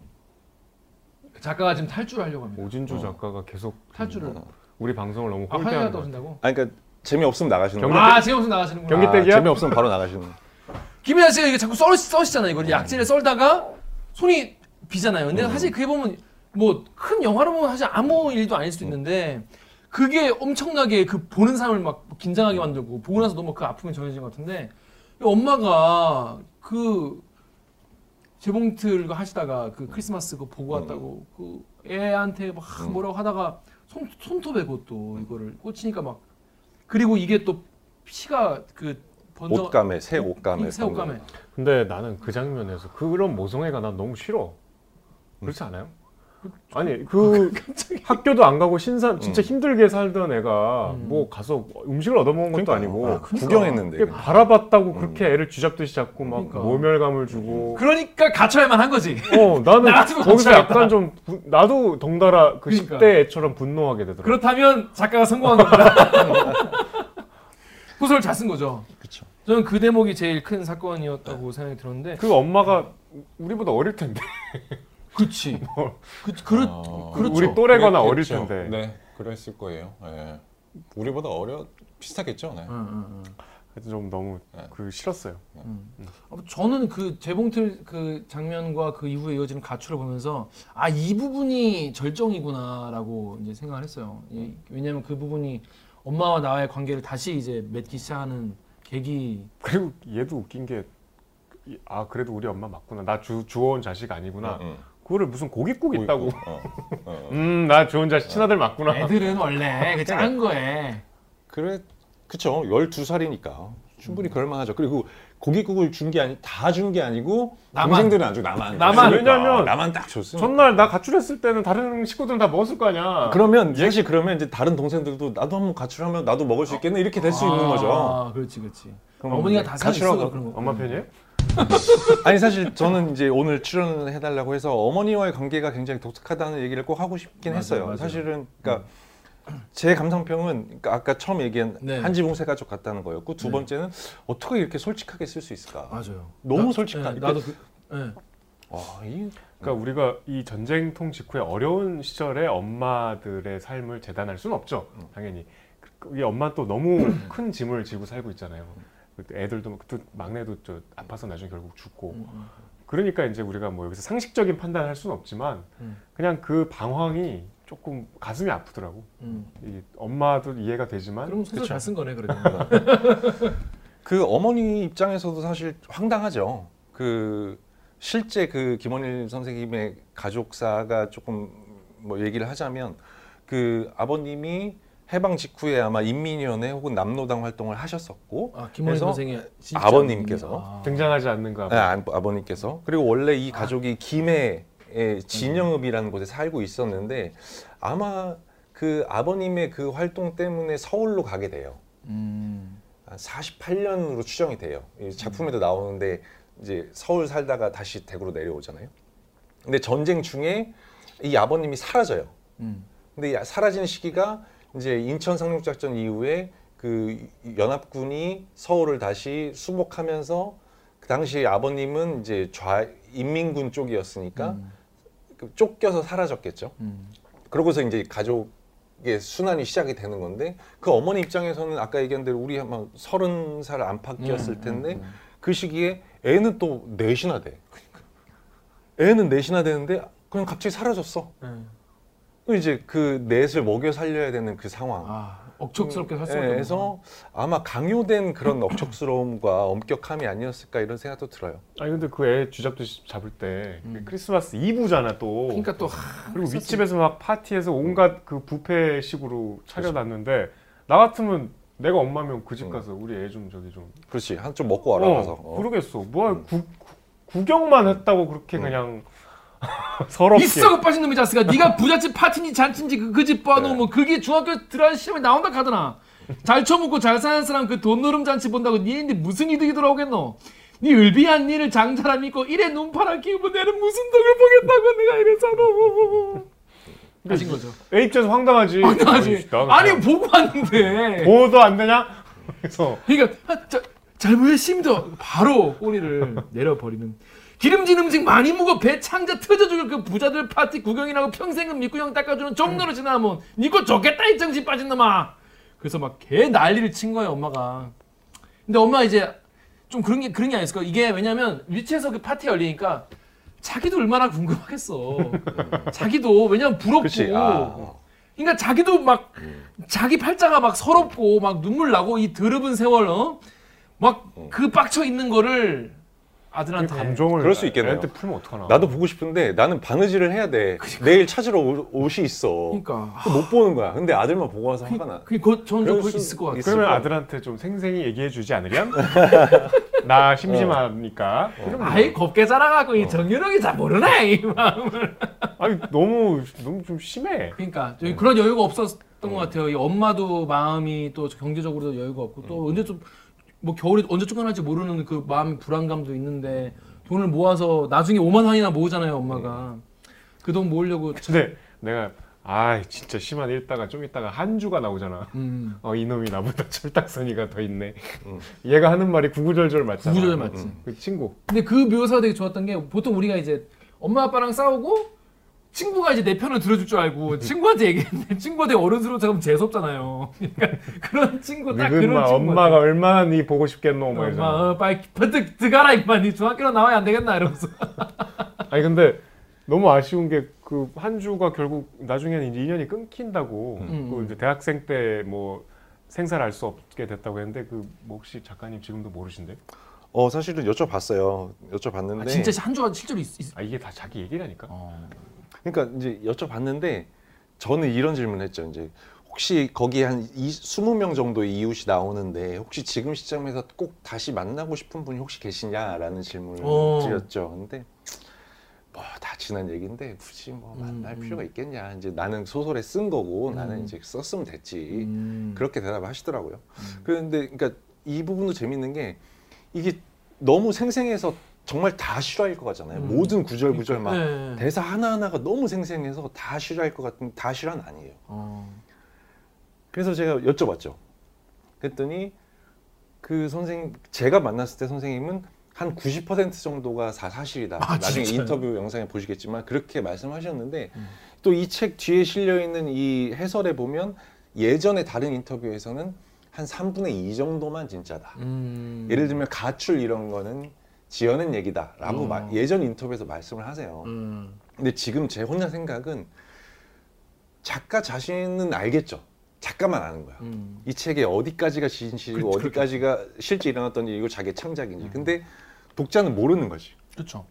S1: 작가가 지금 탈출하려고 합니다.
S2: 오진주 작가가 계속
S1: 탈출을.
S2: 우리 방송을 너무
S1: 아, 화가
S2: 거
S1: 떠신다고?
S4: 아니 그러니까 재미 없으면 나가시는
S2: 경기
S4: 거예요.
S1: 아, 무슨 나가시는구나.
S2: 경기
S4: 아,
S2: 땡이야?
S4: 재미 없으면 바로 나가시는 거예요.
S1: 김혜자 씨가 이게 자꾸 써, 써시잖아요. 이걸 약지를 썰다가 손이 비잖아요. 근데 사실 그게 보면 뭐 큰 영화로 보면 사실 아무 일도 아닐 수도 있는데 그게 엄청나게 그 보는 사람을 막 긴장하게 만들고 보고 나서 너무 그 아픔이 전해진 것 같은데 이 엄마가 그 재봉틀 하시다가 그 크리스마스 그거 보고 왔다고 그 애한테 막 뭐라고 하다가 손 손톱에 그것도 이거를 꽂히니까 막 그리고 이게 또 피가 그 번져
S4: 옷감에 새 옷감에
S1: 새 옷감에.
S2: 근데 나는 그 장면에서 그런 모성애가 난 너무 싫어. 그렇지 않아요? 아니 그 학교도 안 가고 신산 진짜
S4: 음.
S2: 힘들게 살던 애가
S1: 음.
S2: 뭐 가서 음식을 얻어먹은 것도
S4: 그러니까요.
S2: 아니고
S4: 아, 구경했는데
S2: 이게 바라봤다고 그렇게 애를 쥐잡듯이 잡고 막
S1: 그러니까.
S2: 모멸감을 주고
S1: 그러니까 갇혀야만 한 거지.
S2: 어 나는 거기서
S1: 갇혀야겠다.
S2: 약간 좀 부- 나도 덩달아 그
S1: 그러니까.
S2: 10대 애처럼 분노하게 되더라고
S1: 그렇다면 작가가 성공한 겁니다. 소설 잘 쓴 거죠.
S4: 그렇죠.
S1: 저는 그 대목이 제일 큰 사건이었다고 생각이 들었는데.
S2: 그 엄마가 우리보다 어릴 텐데
S1: 그렇지. 그, 그렇,
S4: 어,
S1: 그렇죠.
S2: 우리 또래거나 어릴
S4: 그랬겠죠.
S2: 텐데
S4: 네, 그랬을 거예요. 예. 우리보다 어려 비슷하겠죠. 네.
S1: 응, 응, 응.
S2: 하여튼 좀 너무
S4: 네.
S2: 그 싫었어요
S1: 어, 저는 그 재봉틀 그 장면과 그 이후에 이어지는 가출을 보면서 아 이 부분이 절정이구나라고 이제 생각을 했어요. 이- 왜냐하면 그 부분이 엄마와 나의 관계를 다시 이제 맺기 시작하는 계기.
S2: 그리고 얘도 웃긴 게 아 그래도 우리 엄마 맞구나 나 주, 주워온 자식 아니구나
S4: 응, 응.
S2: 그거를 무슨 고깃국 있다고
S4: 어, 어.
S2: 음나 주운 자식 친아들 맞구나
S1: 애들은 원래 그 작은 거에
S4: 그래, 그쵸. 12살이니까 충분히 그럴만하죠. 그리고 고깃국을 준 게 아니 다준 게 아니고
S1: 나만.
S4: 동생들은 안 주고 나만.
S1: 나만.
S4: 그러니까
S2: 왜냐면
S4: 나만 딱 줬으니까.
S2: 전날 나 가출했을 때는 다른 식구들은 다 먹었을 거 아니야
S4: 그러면 사실 그러면 이제 다른 동생들도 나도 한번 가출하면 나도 먹을 수 있겠네 이렇게 될수 있는 거죠.
S1: 아, 그렇지, 그렇지.
S4: 그럼
S1: 어머니가 다
S4: 가출하고
S1: 그런 거.
S2: 엄마 편이에요?
S4: 아니 사실 저는 이제 오늘 출연을 해달라고 해서 어머니와의 관계가 굉장히 독특하다는 얘기를 꼭 하고 싶긴
S1: 맞아요,
S4: 했어요.
S1: 맞아요. 음.
S4: 사실은 그러니까 제 감상평은 그러니까 아까 처음 얘기한
S1: 네.
S4: 한지붕 세 가족 같다는 거였고 두
S1: 네.
S4: 번째는 어떻게 이렇게 솔직하게 쓸 수 있을까?
S1: 맞아요.
S4: 너무
S1: 나-
S4: 솔직한.
S1: 네, 나도 그. 네.
S4: 와, 이
S2: 그러니까 우리가 이 전쟁통 직후에 어려운 시절에 엄마들의 삶을 재단할 수는 없죠
S4: 음.
S2: 당연히 그- 이 엄마 또 너무 큰 짐을 지고 살고 있잖아요 그 애들도 또 막내도 저 아파서 나중에 결국 죽고
S1: 음, 음.
S2: 그러니까 이제 우리가 뭐 여기서 상식적인 판단을 할 수는 없지만
S1: 음.
S2: 그냥 그 방황이 조금 가슴이 아프더라고.
S1: 음.
S2: 이 엄마도 이해가 되지만
S1: 그럼 소설
S4: 그쵸.
S1: 잘쓴 거네 그래도.
S4: 그 어머니 입장에서도 사실 황당하죠. 그 실제 그 김원일 선생님의 가족사가 조금 뭐 얘기를 하자면 그 아버님이 해방 직후에 아마 인민위원회 혹은 남노당 활동을 하셨었고
S1: 아
S4: 그래서 아버님께서
S1: 아.
S2: 등장하지 않는 거
S4: 네, 아, 아버님께서 그리고 원래 이 가족이 김해의 진영읍이라는 곳에 살고 있었는데 아마 그 아버님의 그 활동 때문에 서울로 가게 돼요.
S1: 음.
S4: 한 48년으로 추정이 돼요. 이 작품에도 나오는데 이제 서울 살다가 다시 대구로 내려오잖아요. 근데 전쟁 중에 이 아버님이 사라져요.
S1: 음.
S4: 근데 이 사라지는 시기가 이제 인천 상륙작전 이후에 그 연합군이 서울을 다시 수복하면서 그 당시 아버님은 이제 좌 인민군 쪽이었으니까
S1: 음.
S4: 그 쫓겨서 사라졌겠죠.
S1: 음.
S4: 그러고서 이제 가족의 순환이 시작이 되는 건데 그 어머니 입장에서는 아까 얘기한 대로 우리 아마 서른 살 안팎이었을
S1: 음,
S4: 텐데
S1: 음, 음.
S4: 그 시기에 애는 또 넷이나 돼. 애는 넷이나 되는데 그냥 갑자기 사라졌어.
S1: 네.
S4: 이제 그 넷을 먹여 살려야 되는 그 상황.
S1: 아 억척스럽게 살 수밖에
S4: 예,
S1: 없는
S4: 그래서 아마 강요된 그런 억척스러움과 엄격함이 아니었을까 이런 생각도 들어요.
S2: 아니 근데 그애 쥐잡듯이 잡을 때
S1: 음.
S2: 크리스마스 이브잖아 또.
S1: 그러니까 또 하,
S2: 그리고 윗집에서 막 파티에서 온갖 그 뷔페식으로 차려놨는데 나 같으면 내가 엄마면 그집
S4: 음.
S2: 가서 우리 애 좀 저기 좀
S4: 그렇지 한 좀 먹고 와라
S2: 어,
S4: 가서. 어.
S2: 그러겠어. 뭐야
S4: 음.
S2: 구, 구- 구경만 했다고 그렇게
S4: 음.
S2: 그냥 서럽게.
S1: 있어 그 빠진 놈이 자스가 네가 부잣집 파티니 잔치인지 그집 봐놓으면 그게 중학교 들어간 시험에 나온다 카더나. 잘 처먹고 잘 사는 사람 그 돈 노름 잔치 본다고 니인데 무슨 이득이 돌아오겠노? 니 을비한 니를 장자라 믿고 이래 눈파란 키우면 내는 무슨 덕을 보겠다고 내가 이랬잖아 하신 거죠.
S2: 애 입장에서 황당하지.
S1: 당하지
S2: 나는
S1: 아니 보고 왔는데.
S2: 보호도 안 되냐? 그래서.
S1: 그러니까 아, 자, 잘못했습니다. 바로 꼬리를 내려버리는 기름진 음식 많이 먹어 배 창자 터져 죽을 그 부자들 파티 구경이라고 평생은 밑구녕 닦아주는 정도로 지나면 니거 좋겠다 이 정신 빠진 놈아. 그래서 막 개 난리를 친 거예요 엄마가. 근데 엄마 이제 좀 그런 게 그런 게 아니었을까? 이게 왜냐면 위치에서 그 파티 열리니까 자기도 얼마나 궁금하겠어. 자기도 왜냐면 부럽고.
S4: 아, 어.
S1: 그러니까 자기도 막 자기 팔자가 막 서럽고 막 눈물 나고 이 더럽은 세월 어? 막 그 빡쳐 있는 거를 아들한테
S2: 감정을
S4: 그럴 수 있겠네요.
S2: 애한테 풀면 어떡하나.
S4: 나도 보고 싶은데 나는 바느질을 해야 돼. 내일 찾으러 올- 옷이 있어.
S1: 그러니까
S4: 못 보는 거야. 근데 아들만 보고 와서 화가 나.
S1: 그, 그, 저는 좀
S4: 그럴 수
S1: 있을 것 같아요.
S4: 있을
S2: 그러면
S4: 거야.
S2: 아들한테 좀 생생히 얘기해 주지 않으련? 나 심심하니까. 이러면
S1: 아이 곱게 자라가고 이 정유령이 잘 모르네 이 마음을.
S2: 아니 너무 너무 좀 심해.
S1: 그러니까 저희 그런 여유가 없었던 것 같아요. 이 엄마도 마음이 또 경제적으로도 여유가 없고 또 언제 좀 뭐 겨울에 언제 쫓겨날지 모르는 그 마음 불안감도 있는데 돈을 모아서 나중에 5만 원이나 모으잖아요 엄마가. 그 돈 모으려고.
S2: 근데 내가 아 진짜 심한 읽다가 좀 있다가 한 주가 나오잖아.
S1: 음.
S2: 어 이놈이 나보다 철딱서니가 더 있네.
S4: 음.
S2: 얘가 하는 말이 구구절절 맞잖아.
S1: 구구절절 맞지.
S2: 그 친구.
S1: 근데 그 묘사가 되게 좋았던 게 보통 우리가 이제 엄마 아빠랑 싸우고 친구가 이제 내 편을 들어줄 줄 알고 친구한테 얘기했는데 친구가 되게 어른스러워 잠깐 재수없잖아요. 그러니까 그런 친구 딱 그런
S2: 마
S1: 친구
S2: 엄마가 얼마나 네 보고 싶겠노 뭐
S1: 엄마
S2: 이러잖아.
S1: 어, 빨리 버뜩 들어가라 임마 니 중학교로 나와야 안 되겠나 이러면서
S2: 아니 근데 너무 아쉬운 게 그 한 주가 결국 나중에는 이제 인연이 끊긴다고.
S1: 음.
S2: 그 이제 대학생 때 뭐 생사를 알 수 없게 됐다고 했는데 그 뭐 혹시 작가님 지금도 모르신데?
S4: 어 사실은 여쭤봤어요. 여쭤봤는데
S1: 아, 진짜 한 주가 실제로 있, 있...
S2: 아 이게 다 자기 얘기라니까.
S1: 어.
S4: 그러니까 이제 여쭤봤는데 저는 이런 질문을 했죠. 이제 혹시 거기에 한 이, 20명 정도의 이웃이 나오는데 혹시 지금 시점에서 꼭 다시 만나고 싶은 분이 혹시 계시냐라는 질문을
S1: 어.
S4: 드렸죠. 근데 뭐 다 지난 얘기인데 굳이 뭐 만날
S1: 음,
S4: 필요가 있겠냐. 이제 나는 소설에 쓴 거고
S1: 음.
S4: 나는 이제 썼으면 됐지.
S1: 음.
S4: 그렇게 대답을 하시더라고요.
S1: 음.
S4: 그런데 그러니까 이 부분도 재밌는 게 이게 너무 생생해서 정말 다 실화일 것 같잖아요.
S1: 음.
S4: 모든 구절 구절 막
S1: 네.
S4: 대사 하나 하나가 너무 생생해서 다 실화일 것 같은 다 실화는 아니에요.
S1: 어.
S4: 그래서 제가 여쭤봤죠. 그랬더니 그 선생님 제가 만났을 때 선생님은 한 90% 정도가 다 사실이다.
S1: 아,
S4: 나중에
S1: 진짜요?
S4: 인터뷰 영상에 보시겠지만 그렇게 말씀하셨는데
S1: 음.
S4: 또이 책 뒤에 실려 있는 이 해설에 보면 예전에 다른 인터뷰에서는 한 3분의 2 정도만 진짜다.
S1: 음.
S4: 예를 들면 가출 이런 거는 지어낸 얘기다라고
S1: 음.
S4: 마- 예전 인터뷰에서 말씀을 하세요.
S1: 음.
S4: 근데 지금 제 혼자 생각은 작가 자신은 알겠죠. 작가만 아는 거야.
S1: 음.
S4: 이 책의 어디까지가 진실이고
S1: 그-
S4: 어디까지가 실제 일어났던 일이고 자기의 창작인지.
S1: 음.
S4: 근데 독자는 모르는 거지.
S1: 그렇죠.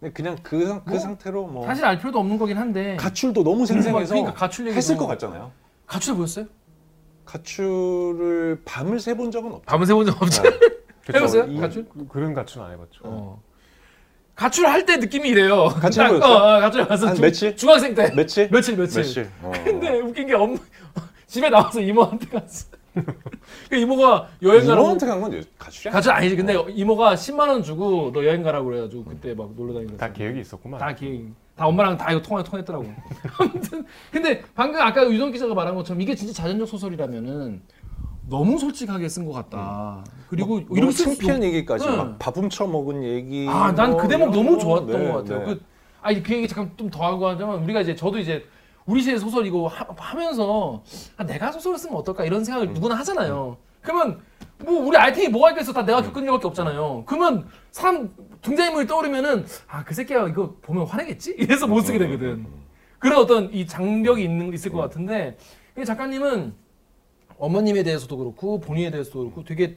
S4: 근데 그냥 그, 상- 그
S1: 뭐,
S4: 상태로 뭐
S1: 사실 알 필요도 없는 거긴 한데
S4: 가출도 너무 생생해서
S1: 그러니까 가출
S4: 했을 것 같잖아요.
S1: 가출 보였어요?
S4: 가출을 밤을 새본 적은 없죠.
S1: 밤을 새본 적 없죠.
S2: 그쵸?
S1: 해봤어요?
S2: 이-
S1: 가출?
S2: 그- 그런 가출 안 해봤죠.
S1: 어. 가출 할 때 느낌이 이래요.
S4: 같이
S1: 딱,
S4: 해보셨어요?
S1: 어, 어, 가출 가서
S4: 한
S1: 중-
S4: 며칠?
S1: 중학생 때
S4: 며칠?
S1: 며칠 며칠.
S4: 며칠. 어.
S1: 근데 웃긴 게 엄마 집에 나와서 이모한테 갔어. 그 이모가 여행 가라고
S4: 이모한테 간 건 가출이야?
S1: 가출 아니지. 근데 이모가 10만 원 주고 너 여행 가라고 그래가지고 그때 막 놀러 다니는
S2: 다 계획이 있었구만.
S1: 다 계획. 다 엄마랑 다 이거 통화 통했더라고. 아무튼 근데 방금 아까 유동 기자가 말한 것처럼 이게 진짜 자전적 소설이라면은 너무 솔직하게 쓴 것 같다. 그리고
S4: 너무
S1: 이렇게
S4: 창피한 얘기까지
S1: 응.
S4: 막밥 훔 쳐 먹은 얘기.
S1: 아, 난뭐그 대목 너무
S4: 거.
S1: 좋았던
S4: 네,
S1: 것 같아요.
S4: 네.
S1: 그, 아니 그 얘기 잠깐 좀 더 하고 하자면 우리가 이제 저도 이제 우리 시대 소설 이거 하, 면서 아, 내가 소설을 쓰면 어떨까 이런 생각을
S4: 음.
S1: 누구나 하잖아요. 그러면 뭐 우리 알팅이 뭐가 있겠어 다 내가 겪은 일밖에 없잖아요. 그러면 사람 등장인물이 떠오르면은 아 그 새끼가 이거 보면 화내겠지 이래서 못 쓰게 되거든. 그런 어떤 이 장벽이 있는 있을 것 같은데 이 작가님은 어머님에 대해서도 그렇고 본인에 대해서도 그렇고 되게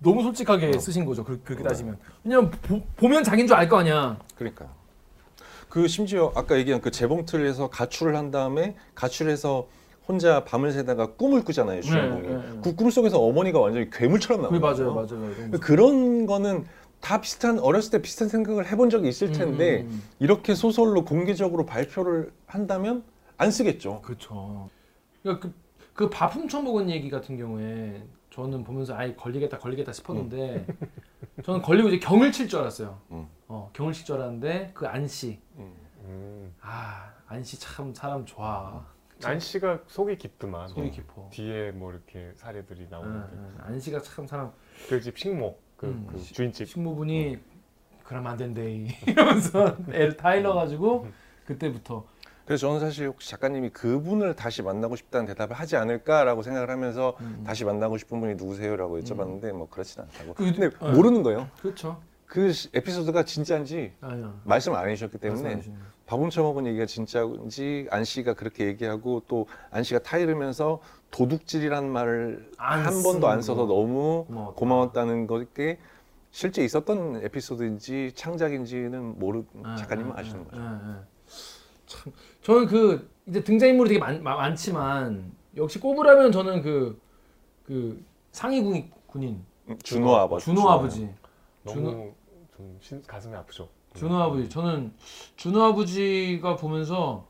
S1: 너무 솔직하게 쓰신 거죠. 그, 그렇게 따지면 왜냐면 보, 보면 자기인 줄 알 거 아니야.
S4: 그러니까. 그 심지어 아까 얘기한 그 재봉틀에서 가출을 한 다음에 가출해서 혼자 밤을 새다가 꿈을 꾸잖아요 주인공이.
S1: 네, 네, 네.
S4: 그 꿈 속에서 어머니가 완전히 괴물처럼 나와요.
S1: 맞아요, 맞아요. 너무
S4: 그런 거는 다 비슷한 어렸을 때 비슷한 생각을 해본 적이 있을 텐데
S1: 음, 음, 음.
S4: 이렇게 소설로 공개적으로 발표를 한다면 안 쓰겠죠.
S1: 그렇죠. 그러니까 그, 그 밥 훔 쳐먹은 얘기 같은 경우에 저는 보면서 아예 걸리겠다 걸리겠다 싶었는데 저는 걸리고 이제 경을 칠 줄 알았어요.
S4: 음.
S1: 어, 경을 칠 줄 알았는데 그 안씨,
S2: 음.
S1: 아 안씨 참 사람 좋아.
S2: 난 씨가 속이 깊더만.
S1: 소리 깊어.
S2: 뒤에 뭐 이렇게 사례들이
S1: 응,
S2: 나오는데
S1: 응. 안 씨가 참 사람
S2: 그 집 식목 그,
S1: 음.
S2: 그 주인집
S1: 식모분이 그러면 안 된대 이러면서 애를 다 일러가지고 그때부터
S4: 그래서 저는 사실 혹시 작가님이 그분을 다시 만나고 싶다는 대답을 하지 않을까라고 생각을 하면서
S1: 음.
S4: 다시 만나고 싶은 분이 누구세요라고 여쭤봤는데 뭐 그렇진 않다고.
S1: 그-
S4: 근데
S1: 네.
S4: 모르는 거예요.
S1: 그렇죠.
S4: 그 시- 에피소드가 진짜인지
S1: 아니야.
S4: 말씀을 안 해주셨기 때문에. 밥 훔쳐먹은 얘기가 진짜인지 안 씨가 그렇게 얘기하고 또 안 씨가 타이르면서 도둑질이라는 말을 안한 번도 안 써서
S1: 거.
S4: 너무
S1: 고마웠다.
S4: 고마웠다는 것에 실제 있었던 에피소드인지 창작인지는 모르
S1: 아,
S4: 작가님은
S1: 아,
S4: 아시는
S1: 아,
S4: 거죠.
S1: 아, 아. 참 저는 그 이제 등장인물이 되게 많, 많, 지만 역시 꼽으라면 저는 그 그 상위 군인, 군인
S4: 음, 준호 아버지.
S1: 준호 아버지
S2: 너무
S1: 준호-
S2: 좀 신, 가슴이 아프죠.
S1: 준호 아버지 저는 준호 아버지가 보면서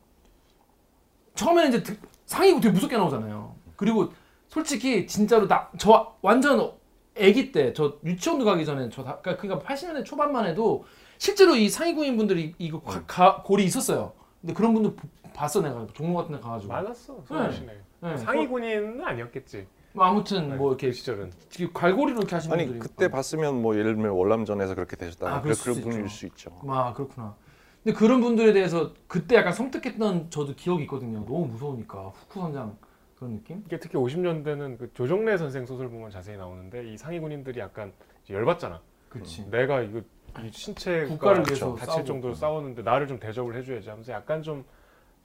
S1: 처음에는 이제 드- 상이고 되게 무섭게 나오잖아요. 그리고 솔직히 진짜로 나 저 완전 아기 때 저 유치원도 가기 전에 저 다, 그러니까 80년대 초반만 해도 실제로 이 상위군인 분들이 이거 가, 가- 골이 있었어요. 근데 그런 분들 보- 봤어 내가 종로 같은 데 가가지고.
S2: 많았어. 서울시내.
S1: 네.
S2: 상위 군인은 아니었겠지.
S1: 뭐 아무튼
S2: 뭐그
S1: 이렇게
S2: 시절은.
S1: 갈고리로 이렇게 하시는
S4: 아니
S1: 분들이
S4: 그때 봤으면 뭐 예를 들면 월남전에서 그렇게 되셨다.
S1: 아,
S4: 아,
S1: 그럴
S4: 그런 분일
S1: 있죠.
S4: 수 있죠.
S1: 아 그렇구나. 근데 그런 분들에 대해서 그때 약간 성특했던 저도 기억이 있거든요. 너무 무서우니까 후쿠 선장 그런 느낌?
S2: 이게 특히 50년대는 그 조정래 선생 소설 보면 자세히 나오는데 이 상위 군인들이 약간 열받잖아.
S1: 그렇지.
S2: 내가 이거 이 신체가
S1: 국가를 위해서
S2: 다칠
S1: 싸우고.
S2: 정도로 싸웠는데 나를 좀 대접을 해줘야지 하면서 약간 좀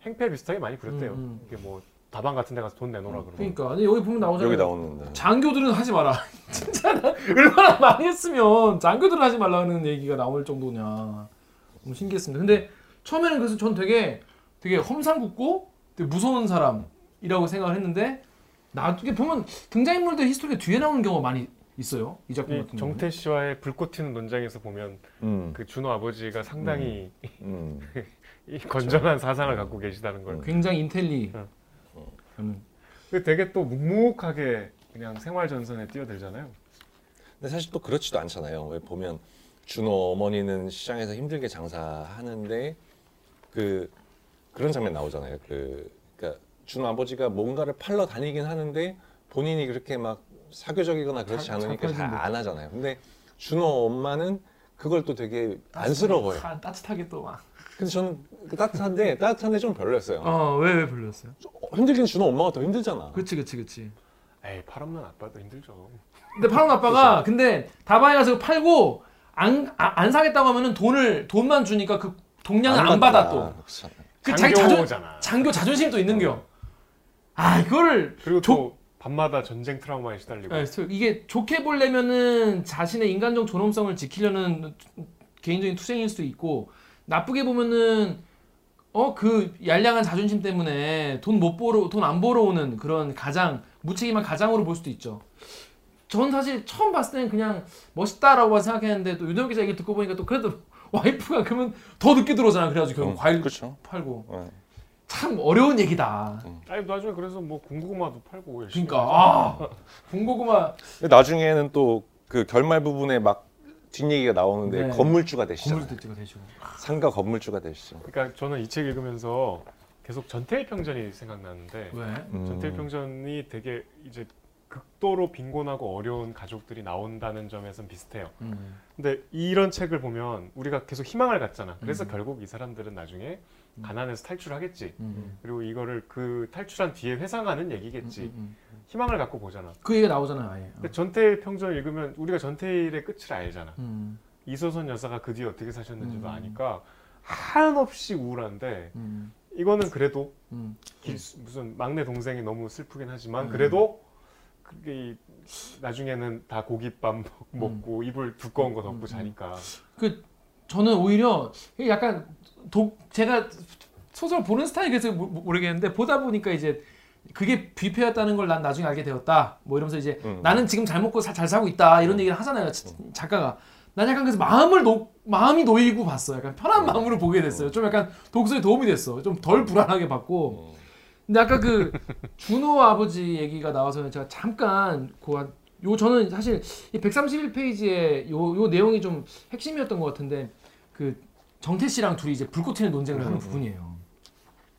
S2: 행패 비슷하게 많이 부렸대요.
S1: 음, 음.
S2: 이게 뭐 다방 같은 데 가서 돈 내놓으라 그러고.
S1: 그러니까 근데 여기 보면 나오잖아요.
S4: 여기 나오는데.
S1: 장교들은 하지 마라. 진짜 나 얼마나 많이 했으면 장교들은 하지 말라는 얘기가 나올 정도냐. 너무 신기했습니다. 근데 처음에는 그래서 전 되게 되게 험상궂고 되게 무서운 사람이라고 생각을 했는데 나중에 보면 등장인물들 히스토리가 뒤에 나오는 경우가 많이 있어요. 이 작품
S2: 이
S1: 같은 경우.
S2: 정태 씨와의 불꽃 튀는 논장에서 보면
S4: 음,
S2: 그 준호 아버지가 상당히
S4: 음.
S2: 이 건전한 사상을 갖고 계시다는 걸.
S4: 음.
S1: 굉장히 인텔리. 저는
S2: 그 되게 또 묵묵하게 그냥 생활 전선에 뛰어들잖아요.
S4: 근데 사실 또 그렇지도 않잖아요. 왜 보면 준호 어머니는 시장에서 힘들게 장사하는데 그 그런 장면 나오잖아요. 그 그러니까 준호 아버지가 뭔가를 팔러 다니긴 하는데 본인이 그렇게 막 사교적이거나 그렇지
S1: 자-
S4: 않으니까 잘 안 하잖아요. 근데 준호 엄마는 그걸 또 되게 안쓰러워요.
S1: 아, 따뜻하게 또 막.
S4: 근데 저는 그 따뜻한데 따뜻한데 좀 별로였어요.
S1: 어왜 왜 별로였어요?
S4: 힘들긴 준호 엄마가 더 힘들잖아.
S1: 그치 그치 그치.
S2: 에이 팔없는 아빠도 힘들죠.
S1: 근데 팔은 아빠가 근데 다바에 가서 팔고 안, 아, 안 사겠다고 하면은 돈을 돈만 주니까 그 동량을 안, 받아 또.
S4: 그렇죠.
S1: 그 자기 자존.
S2: 장교
S1: 자존심도 있는겨. 아 이거를
S2: 그리고
S1: 조-
S2: 또 밤마다 전쟁 트라우마에 시달리고.
S1: 아, 이게 좋게 보려면은 자신의 인간적 존엄성을 지키려는 개인적인 투쟁일 수도 있고 나쁘게 보면은 어 그 얄량한 자존심 때문에 돈 못 벌어 돈 안 벌어오는 그런 가장 무책임한 가장으로 볼 수도 있죠. 전 사실 처음 봤을 때는 그냥 멋있다라고 생각했는데 또 유동 기자 얘기 듣고 보니까 또 그래도 와이프가 그러면 더 늦게 들어오잖아. 그래가지고 결국
S4: 음,
S1: 과일
S4: 그렇죠.
S1: 팔고
S4: 네.
S1: 참 어려운 얘기다.
S2: 아니 나중에 그래서 뭐 군고구마도 팔고 열심히.
S1: 그러니까 아 군고구마
S4: 나중에는 또 그 결말 부분에 막 뒷얘기가 나오는데
S1: 네.
S4: 건물주가 되시잖아요.
S1: 건물주가 되시고.
S4: 상가 건물주가 되시죠.
S2: 그러니까 저는 이 책 읽으면서 계속 전태일 평전이 생각나는데
S1: 왜?
S4: 음.
S2: 전태일 평전이 되게 이제 극도로 빈곤하고 어려운 가족들이 나온다는 점에선 비슷해요.
S1: 음.
S2: 근데 이런 책을 보면 우리가 계속 희망을 갖잖아. 그래서
S1: 음.
S2: 결국 이 사람들은 나중에 가난에서 탈출하겠지.
S1: 음.
S2: 그리고 이거를 그 탈출한 뒤에 회상하는 얘기겠지.
S1: 음, 음, 음.
S2: 희망을 갖고 보잖아.
S1: 그 얘기가 나오잖아요, 아예.
S2: 근데 전태일 평전을 읽으면 우리가 전태일의 끝을 알잖아.
S1: 음,
S2: 이소선 여사가 그 뒤에 어떻게 사셨는지도
S1: 음.
S2: 아니까 한없이 우울한데
S1: 음,
S2: 이거는 그래도
S1: 음.
S2: 길- 무슨 막내 동생이 너무 슬프긴 하지만
S1: 음.
S2: 그래도 그게 이- 나중에는 다 고깃밥 먹-
S1: 음.
S2: 먹고 이불 두꺼운 거
S1: 음,
S2: 덮고
S1: 음.
S2: 자니까
S1: 그 저는 오히려 약간 독 제가 소설 보는 스타일이 그래서 모- 모- 모르겠는데 보다 보니까 이제 그게 뷔페였다는 걸 난 나중에 알게 되었다. 뭐 이러면서 이제
S4: 음.
S1: 나는 지금 잘 먹고 사- 잘 살고 있다 이런 얘기를 하잖아요 지- 작가가. 난 약간 그래서 마음을 놓 마음이 놓이고 봤어. 약간 편한 마음으로 보게 됐어요. 좀 약간 독서에 도움이 됐어. 좀 덜 불안하게 봤고.
S4: 음.
S1: 근데 아까 그 준호 아버지 얘기가 나와서 제가 잠깐 그 요 저는 사실 이 131페이지에 요, 요 내용이 좀 핵심이었던 것 같은데 그 정태 씨랑 둘이 이제 불꽃 튀는 논쟁을 하는 부분이에요.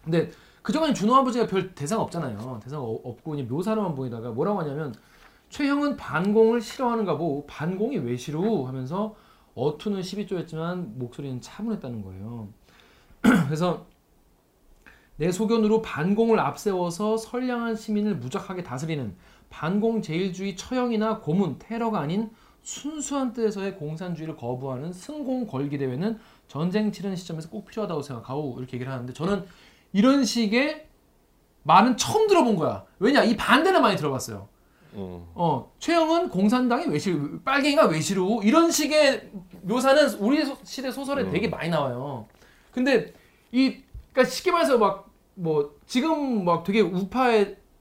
S1: 근데 그동안 준호 아버지가 별 대사가 없잖아요. 대사가 어- 없고 그냥 묘사로만 보이다가 뭐라고 하냐면 최형은 반공을 싫어하는가 보고 반공이 왜 싫어 하면서 어투는 12조였지만 목소리는 차분했다는 거예요. 그래서 내 소견으로 반공을 앞세워서 선량한 시민을 무작하게 다스리는 반공 제일주의 처형이나 고문, 테러가 아닌 순수한 뜻에서의 공산주의를 거부하는 승공 걸기 대회는 전쟁 치르는 시점에서 꼭 필요하다고 생각하고 이렇게 얘기를 하는데 저는 이런 식의 말은 처음 들어본 거야. 왜냐 이 반대는 많이 들어봤어요.
S4: 음.
S1: 어 최영은 공산당의 외실, 빨갱이가 외시로 이런 식의 묘사는 우리 소- 시대 소설에
S4: 음.
S1: 되게 많이 나와요. 근데 이 그러니까 쉽게 말해서 막 뭐 지금 막 되게 우파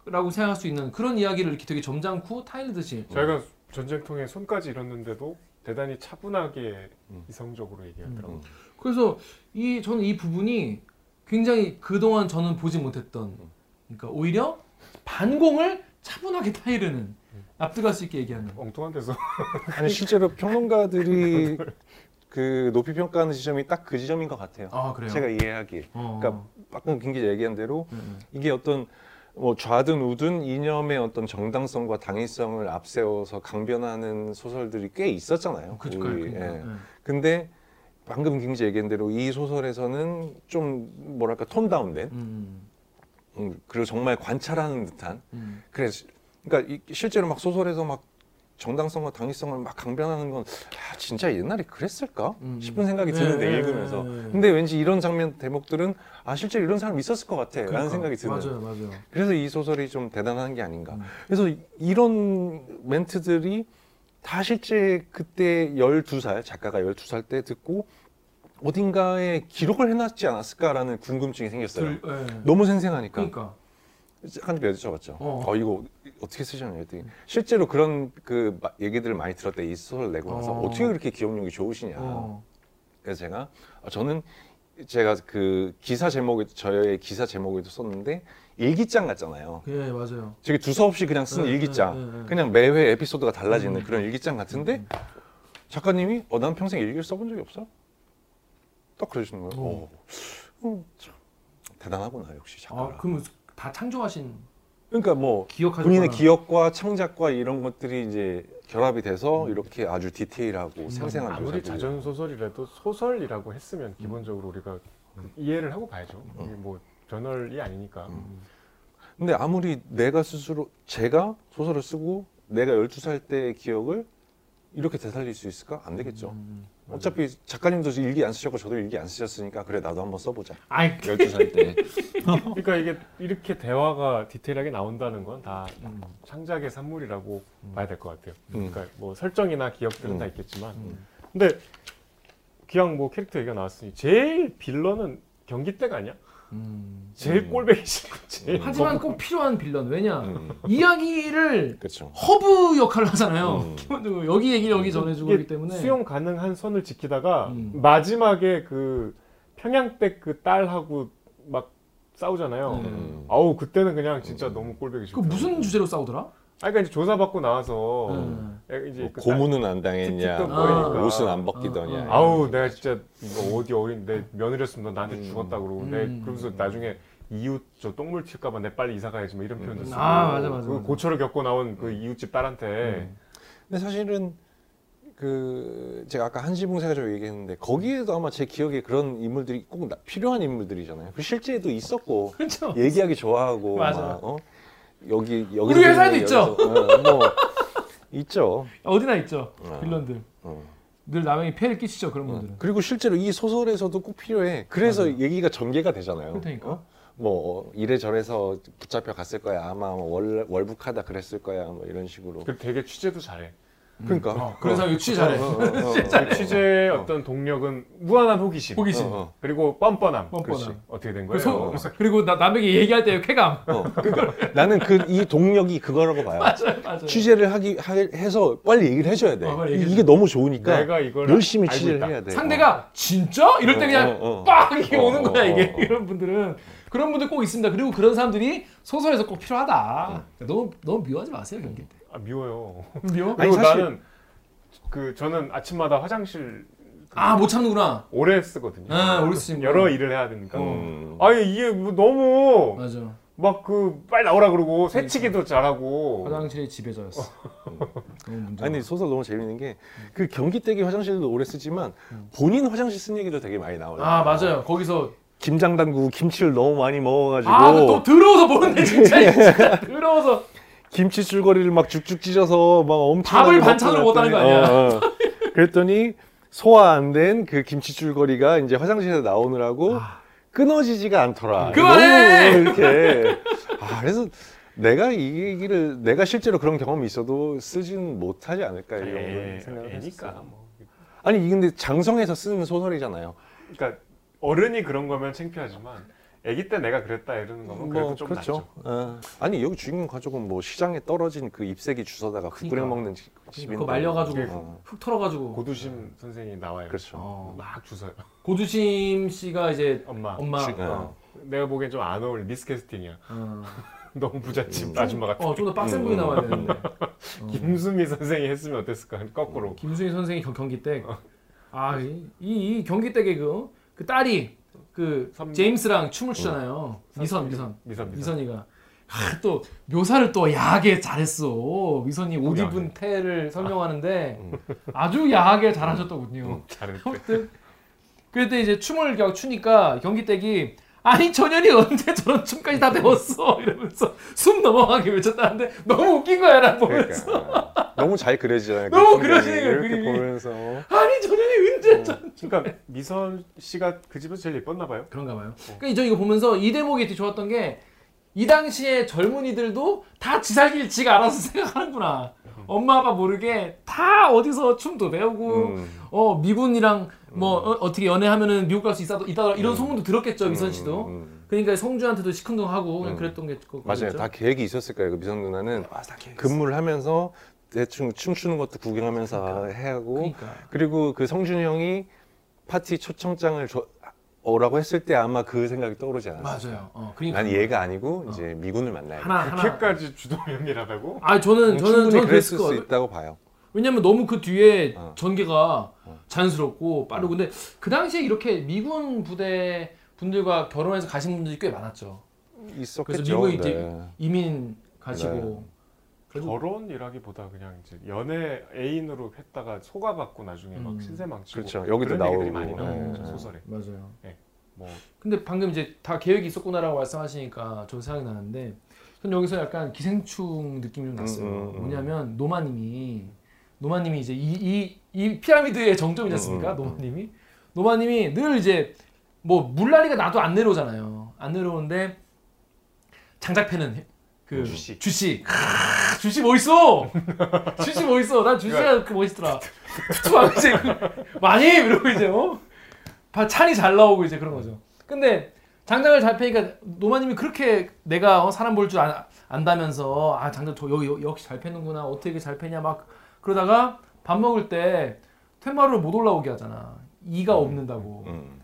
S1: 라고 생각할 수 있는 그런 이야기를 이렇게 되게 점잖고 타일듯이
S2: 저희가 전쟁통에 손까지 잃었는데도 대단히 차분하게
S4: 음.
S2: 이성적으로 얘기하더라고요.
S4: 음.
S1: 그래서 이 저는 이 부분이 굉장히 그동안 저는 보지 못했던 그러니까 오히려 반공을 차분하게 타이르는 앞들어갈 수 있게 얘기하는
S2: 엉뚱한 데서
S4: 아니 실제로 평론가들이 그 높이 평가하는 지점이 딱 그 지점인 것 같아요.
S1: 아 그래요.
S4: 제가 이해하기.
S1: 어.
S4: 그러니까 방금 김기자 얘기한 대로
S1: 음,
S4: 이게 어떤 뭐 좌든 우든 이념의 어떤 정당성과 당위성을 앞세워서 강변하는 소설들이 꽤 있었잖아요.
S1: 그죠,
S4: 우리,
S1: 그러니까.
S4: 예.
S1: 예.
S4: 근데 방금 김기자 얘기한 대로 이 소설에서는 좀 뭐랄까 톤 다운된
S1: 음,
S4: 음, 그리고 정말 관찰하는 듯한
S1: 음.
S4: 그래서 그러니까 이- 실제로 막 소설에서 막 정당성과 당위성을 막 강변하는 건 아, 진짜 옛날에 그랬을까
S1: 음.
S4: 싶은 생각이
S1: 네,
S4: 드는데
S1: 네,
S4: 읽으면서
S1: 네, 네.
S4: 근데 왠지 이런 장면 대목들은 아 실제 로 이런 사람 있었을 것 같아
S1: 그러니까.
S4: 라는 생각이 드는
S1: 맞아요, 맞아요.
S4: 그래서 이 소설이 좀 대단한 게 아닌가
S1: 음.
S4: 그래서 이- 이런 멘트들이 다 실제 그때 12살 작가가 12살 때 듣고 어딘가에 기록을 해놨지 않았을까라는 궁금증이 생겼어요
S1: 들, 예.
S4: 너무 생생하니까
S1: 그러니까
S4: 한번 여쭤봤죠.
S1: 어.
S4: 어. 이거 어떻게 쓰셨나요? 했더니 실제로 그런 그 마- 얘기들을 많이 들었대 이 소설 내고 나서
S1: 어.
S4: 어. 떻게 그렇게 기억력이 좋으시냐.
S1: 어.
S4: 그래서 제가 어, 저는 제가 그 기사 제목에 저의 기사 제목에도 썼는데 일기장 같잖아요.
S1: 예, 맞아요.
S4: 되게 두서없이 그냥 쓴
S1: 네,
S4: 일기장.
S1: 네, 네, 네.
S4: 그냥 매회 에피소드가 달라지는
S1: 음.
S4: 그런 일기장 같은데 작가님이 어, 난 평생 일기를 써본 적이 없어. 딱 그러시는 거예요.
S1: 어.
S4: 어. 음, 참 대단하구나 역시 작가.
S1: 아, 그럼 다 창조하신
S4: 그러니까 뭐. 본인의 기억과 창작과 이런 것들이 이제 결합이 돼서 이렇게 아주 디테일하고 생생한
S2: 아무리
S4: 묘사들이
S2: 자전 소설이라도 소설이라고 했으면 기본적으로 우리가 이해를 하고 봐야죠. 이게 뭐 저널이 아니니까.
S4: 근데 아무리 내가 스스로 제가 소설을 쓰고 내가 12살 때의 기억을 이렇게 되살릴 수 있을까? 안 되겠죠.
S1: 음.
S4: 어차피 작가님도 일기 안 쓰셨고 저도 일기 안 쓰셨으니까 그래 나도 한번 써보자.
S1: 아이,
S4: 12살 때.
S2: 그러니까 이게 이렇게 대화가 디테일하게 나온다는 건다
S1: 음.
S2: 창작의 산물이라고 봐야 될 것 같아요.
S4: 음.
S2: 그러니까 뭐 설정이나 기억들은
S4: 음.
S2: 다 있겠지만,
S1: 음.
S2: 근데 기왕 뭐 캐릭터 얘기가 나왔으니 제일 villain은 경기댁 아니야?
S1: 음.
S2: 제일
S4: 음.
S2: 꼴배기 싫고 제일
S1: 하지만 꼭 필요한 빌런. 왜냐?
S4: 음.
S1: 이야기를
S4: 그렇죠.
S1: 허브 역할을 하잖아요.
S4: 음.
S1: 기본적으로 여기 얘기를 여기 전해주고
S2: 이게
S1: 그렇기 때문에
S2: 수용 가능한 선을 지키다가
S1: 음.
S2: 마지막에 그 평양댁 그 딸하고 막 싸우잖아요.
S1: 네.
S4: 음.
S2: 아우 그때는 그냥 진짜 너무 꼴배기
S1: 그
S2: 싫고.
S1: 무슨 주제로 싸우더라?
S2: 아 그러니까 이제 조사받고 나와서
S1: 음.
S2: 애- 이제 뭐그
S4: 고문은 안 당했냐,
S1: 거리니까.
S4: 옷은 안 벗기더냐.
S1: 아,
S2: 딸- 아우 내가 진짜 이거 어디 어린 내 며느리였으면 너 나한테
S4: 음.
S2: 죽었다 그러고
S1: 음.
S2: 내 그러면서 나중에 이웃 저 똥물 튈까봐 내 빨리 이사 가야지 뭐 이런
S4: 음.
S2: 표현도 쓰고
S1: 아, 맞아, 맞아,
S2: 그
S1: 맞아.
S2: 고초를 겪고 나온 그 이웃집 딸한테
S1: 음.
S4: 근데 사실은 그 제가 아까 한지붕세가지고 얘기했는데 거기에도 아마 제 기억에 그런 인물들이 꼭 나- 필요한 인물들이잖아요. 그 실제도 있었고
S1: 그렇죠.
S4: 얘기하기 좋아하고
S1: 맞아.
S4: 막, 어? 여기 여기
S1: 우리 회사에도 있죠.
S4: 뭐 있죠.
S1: 어디나 있죠.
S4: 어.
S1: 빌런들.
S4: 어.
S1: 늘 남에게 폐를 끼치죠 그런
S4: 어.
S1: 분들은.
S4: 그리고 실제로 이 소설에서도 꼭 필요해. 그래서
S1: 맞아요.
S4: 얘기가 전개가 되잖아요.
S1: 그러니까.
S4: 어? 뭐 어, 이래저래서 붙잡혀 갔을 거야. 아마 뭐 월, 월북하다 그랬을 거야. 뭐 이런 식으로.
S2: 그 되게 취재도 잘해.
S4: 그러니까.
S1: 어, 그런 사람이 취재 잘해.
S4: 어, 어, 어, 어.
S2: 그 취재의 어떤 동력은 무한한 호기심,
S1: 호기심.
S4: 어, 어.
S2: 그리고 뻔뻔함.
S1: 뻔뻔함.
S2: 그렇지. 어떻게
S1: 된그
S2: 거예요?
S1: 소- 그리고 나, 남에게 얘기할 때의 쾌감.
S4: 어, 그러니까 나는 그 이 동력이 그거라고 봐요.
S1: 맞아요, 맞아요.
S4: 취재를 하기 하, 해서 빨리 얘기를 해줘야 돼.
S1: 어, 빨리 얘기해줘.
S4: 이게 너무 좋으니까
S2: 내가 이걸
S4: 열심히 취재를
S2: 있다.
S4: 해야 돼.
S1: 상대가 진짜 이럴 때
S4: 어,
S1: 그냥
S4: 어, 어.
S1: 빡 이게
S4: 어,
S1: 오는
S4: 어,
S1: 거야
S4: 어,
S1: 이게
S4: 어.
S1: 이런 분들은 그런 분들 꼭 있습니다. 그리고 그런 사람들이 소설에서 꼭 필요하다. 너무 너무 미워하지 마세요 경기 때.
S2: 아, 미워요.
S1: 미워?
S4: 아니,
S2: 그리고
S4: 사실-
S2: 나는 그 저는 아침마다 화장실
S1: 아 못 참는구나.
S2: 오래 쓰거든요.
S1: 아, 오래 쓰시는구나.
S2: 여러 일을 해야 되니까.
S4: 음.
S2: 아니 이게 뭐 너무
S1: 맞아.
S2: 막 그 빨리 나오라 그러고 새치기도 잘하고.
S1: 화장실의 지배자였어. 너무 문제.
S4: 아니 소설 너무 재밌는 게 그 경기댁의 화장실도 오래 쓰지만 본인 화장실 쓴 얘기도 되게 많이 나와요.
S1: 아 맞아요. 거기서
S4: 김장 담그고 김치를 너무 많이 먹어가지고
S1: 아 또 더러워서 보는데 진짜 진짜 더러워서
S4: 김치 줄거리를 막 죽죽 찢어서 막 엄청
S1: 밥을 반찬으로 먹었다는 거 아니야?
S4: 그랬더니 소화 안 된 그 김치 줄거리가 이제 화장실에서 나오느라고 끊어지지가 않더라.
S1: 아. 그만해!
S4: 너무 이렇게 아 그래서 내가 이 얘기를 내가 실제로 그런 경험이 있어도 쓰지는 못하지 않을까 이런
S2: 애,
S4: 생각을
S2: 애니까
S4: 했어요.
S2: 뭐.
S4: 아니 근데 장성에서 쓰는 소설이잖아요.
S2: 그러니까 어른이 그런 거면 창피하지만 아기 때 내가 그랬다 이러는 거면 그래도 좀
S4: 그렇죠.
S2: 낫죠.
S4: 어. 아니 여기 주인공 가족은 뭐 시장에 떨어진 그 ip새기 주워다가 국 끓여
S1: 그러니까.
S4: 먹는 집- 집인데.
S1: 그거 말려가지고
S4: 어.
S1: 흙 털어가지고
S2: 고두심 선생이 나와요.
S4: 그렇죠.
S1: 어.
S2: 막 주서요.
S1: 고두심 씨가 이제
S2: 엄마.
S1: 엄마
S4: 주-
S2: 어. 내가 보기엔 좀 안 어울려 미스캐스팅이야.
S1: 어,
S2: 너무 부잣집
S4: 음.
S2: 아줌마 같아.
S1: 어, 좀 더 빡센
S4: 음.
S1: 분이 나와야 되는데. 어.
S2: 김수미 선생이 했으면 어땠을까? 거꾸로.
S1: 김수희 선생이 경, 경기댁. 아, 이, 이, 이 경기댁의 그, 그 딸이 그
S2: 선-
S1: 제임스랑 춤을 추잖아요. 미선, 미선.
S2: 미선 미선.
S1: 미선 이가. 아, 또 묘사를 또 야하게 잘했어. 미선이 옷. 입은 태를 설명하는데
S4: 음.
S1: 아주 야하게 잘하셨더군요.
S2: 잘했대.
S1: 아무튼 그때 이제 춤을 막 추니까 경기댁이 아니 전현이 언제 저런 춤까지 다 배웠어 이러면서 숨 넘어가게 외쳤다는데 너무 웃긴 거야 난 보면서
S4: 그러니까 너무 잘 그려지잖아요. 그
S1: 너무. 그려지네요,
S4: 이렇게
S1: 그림이.
S4: 보면서
S1: 아니 전현이 언제 저
S2: 그러니까 미선 씨가 그 집에서 제일 예뻤나 봐요.
S1: 그런가 봐요. 그러니까 저 이거 보면서 이 대목이 되게 좋았던 게 이 당시에 젊은이들도 다 지살길 지가 알아서 생각하는구나. 엄마 아빠 모르게 다 어디서 춤도 배우고
S4: 음.
S1: 어 미군이랑 뭐 어, 떻게 연애하면은 미국 갈 수 있다 있다 이런
S4: 음.
S1: 소문도 들었겠죠 미선 씨도.
S4: 음, 음.
S1: 그러니까 성주한테도 시큰둥하고 그냥
S4: 음.
S1: 그랬던 게 그-
S4: 맞아요. 다 계획이 있었을 거예요. 그 미선 누나는
S1: 아.
S4: 근무를 하면서 대충 춤추는 것도 구경하면서 해야 하고
S1: 그러니까
S4: 그리고 그 성준이 형이 파티 초청장을 줘, 오라고 했을 때 아마 그 생각이 떠오르지 않았어요.
S1: 맞아요. 어, 그러니까
S4: 난 얘가 아니고 이제 미군을 만나야 돼.
S1: 하나 하나.
S2: 그렇게까지 주동형이라다고?
S1: 아 저는 저는
S4: 충분히
S1: 저는
S4: 그랬을 수. 있다고 봐요.
S1: 왜냐면 너무 그 뒤에
S4: 어.
S1: 전개가
S4: 어.
S1: 자연스럽고 빠르고 근데 그 당시에 이렇게 미군 부대 분들과 결혼해서 가신 분들이 꽤 많았죠.
S4: 있었겠죠.
S1: 그래서 미국에 이제
S4: 네.
S1: 이민 가시고
S4: 네.
S2: 결혼이라기보다 그냥 이제 연애 애인으로 했다가 속아갖고 나중에
S1: 음.
S2: 막 신세망치고
S4: 그렇죠. 여기도
S2: 그런 얘기들이
S4: 나오고.
S2: 많이 나오죠
S4: 네.
S2: 소설에.
S1: 맞아요.
S2: 뭐
S1: 근데 방금 이제 다 계획이 있었구나라고 말씀하시니까 저 생각이 나는데 전 여기서 약간 기생충 느낌이 좀 났어요.
S4: 음, 음, 음.
S1: 뭐냐면 노마님이 노마님이 이제 이 이 이 피라미드의 정점이지 않습니까?
S4: 음, 음, 음.
S1: 노마님이 노마님이 늘 이제 뭐 물난리가 나도 안 내려오잖아요. 안 내려오는데 장작패는 그
S2: 주씨.
S1: 주씨 크, 주씨 멋있어. 주씨 멋있어. 난 주씨가 그 멋있더라. 투투하고 이제 그, 많이 이러고 이제 어 바- 찬이 잘 나오고 이제 그런 거죠. 근데 장작을 잘 패니까 노마님이 그렇게 내가 어, 사람 볼 줄 안다면서 아 장작 저 여기 역시 잘 패는구나 어떻게 잘 패냐 막 그러다가 밥 먹을 때 텐마루를 못 올라오게 하잖아. 이가 없는다고.
S4: 음.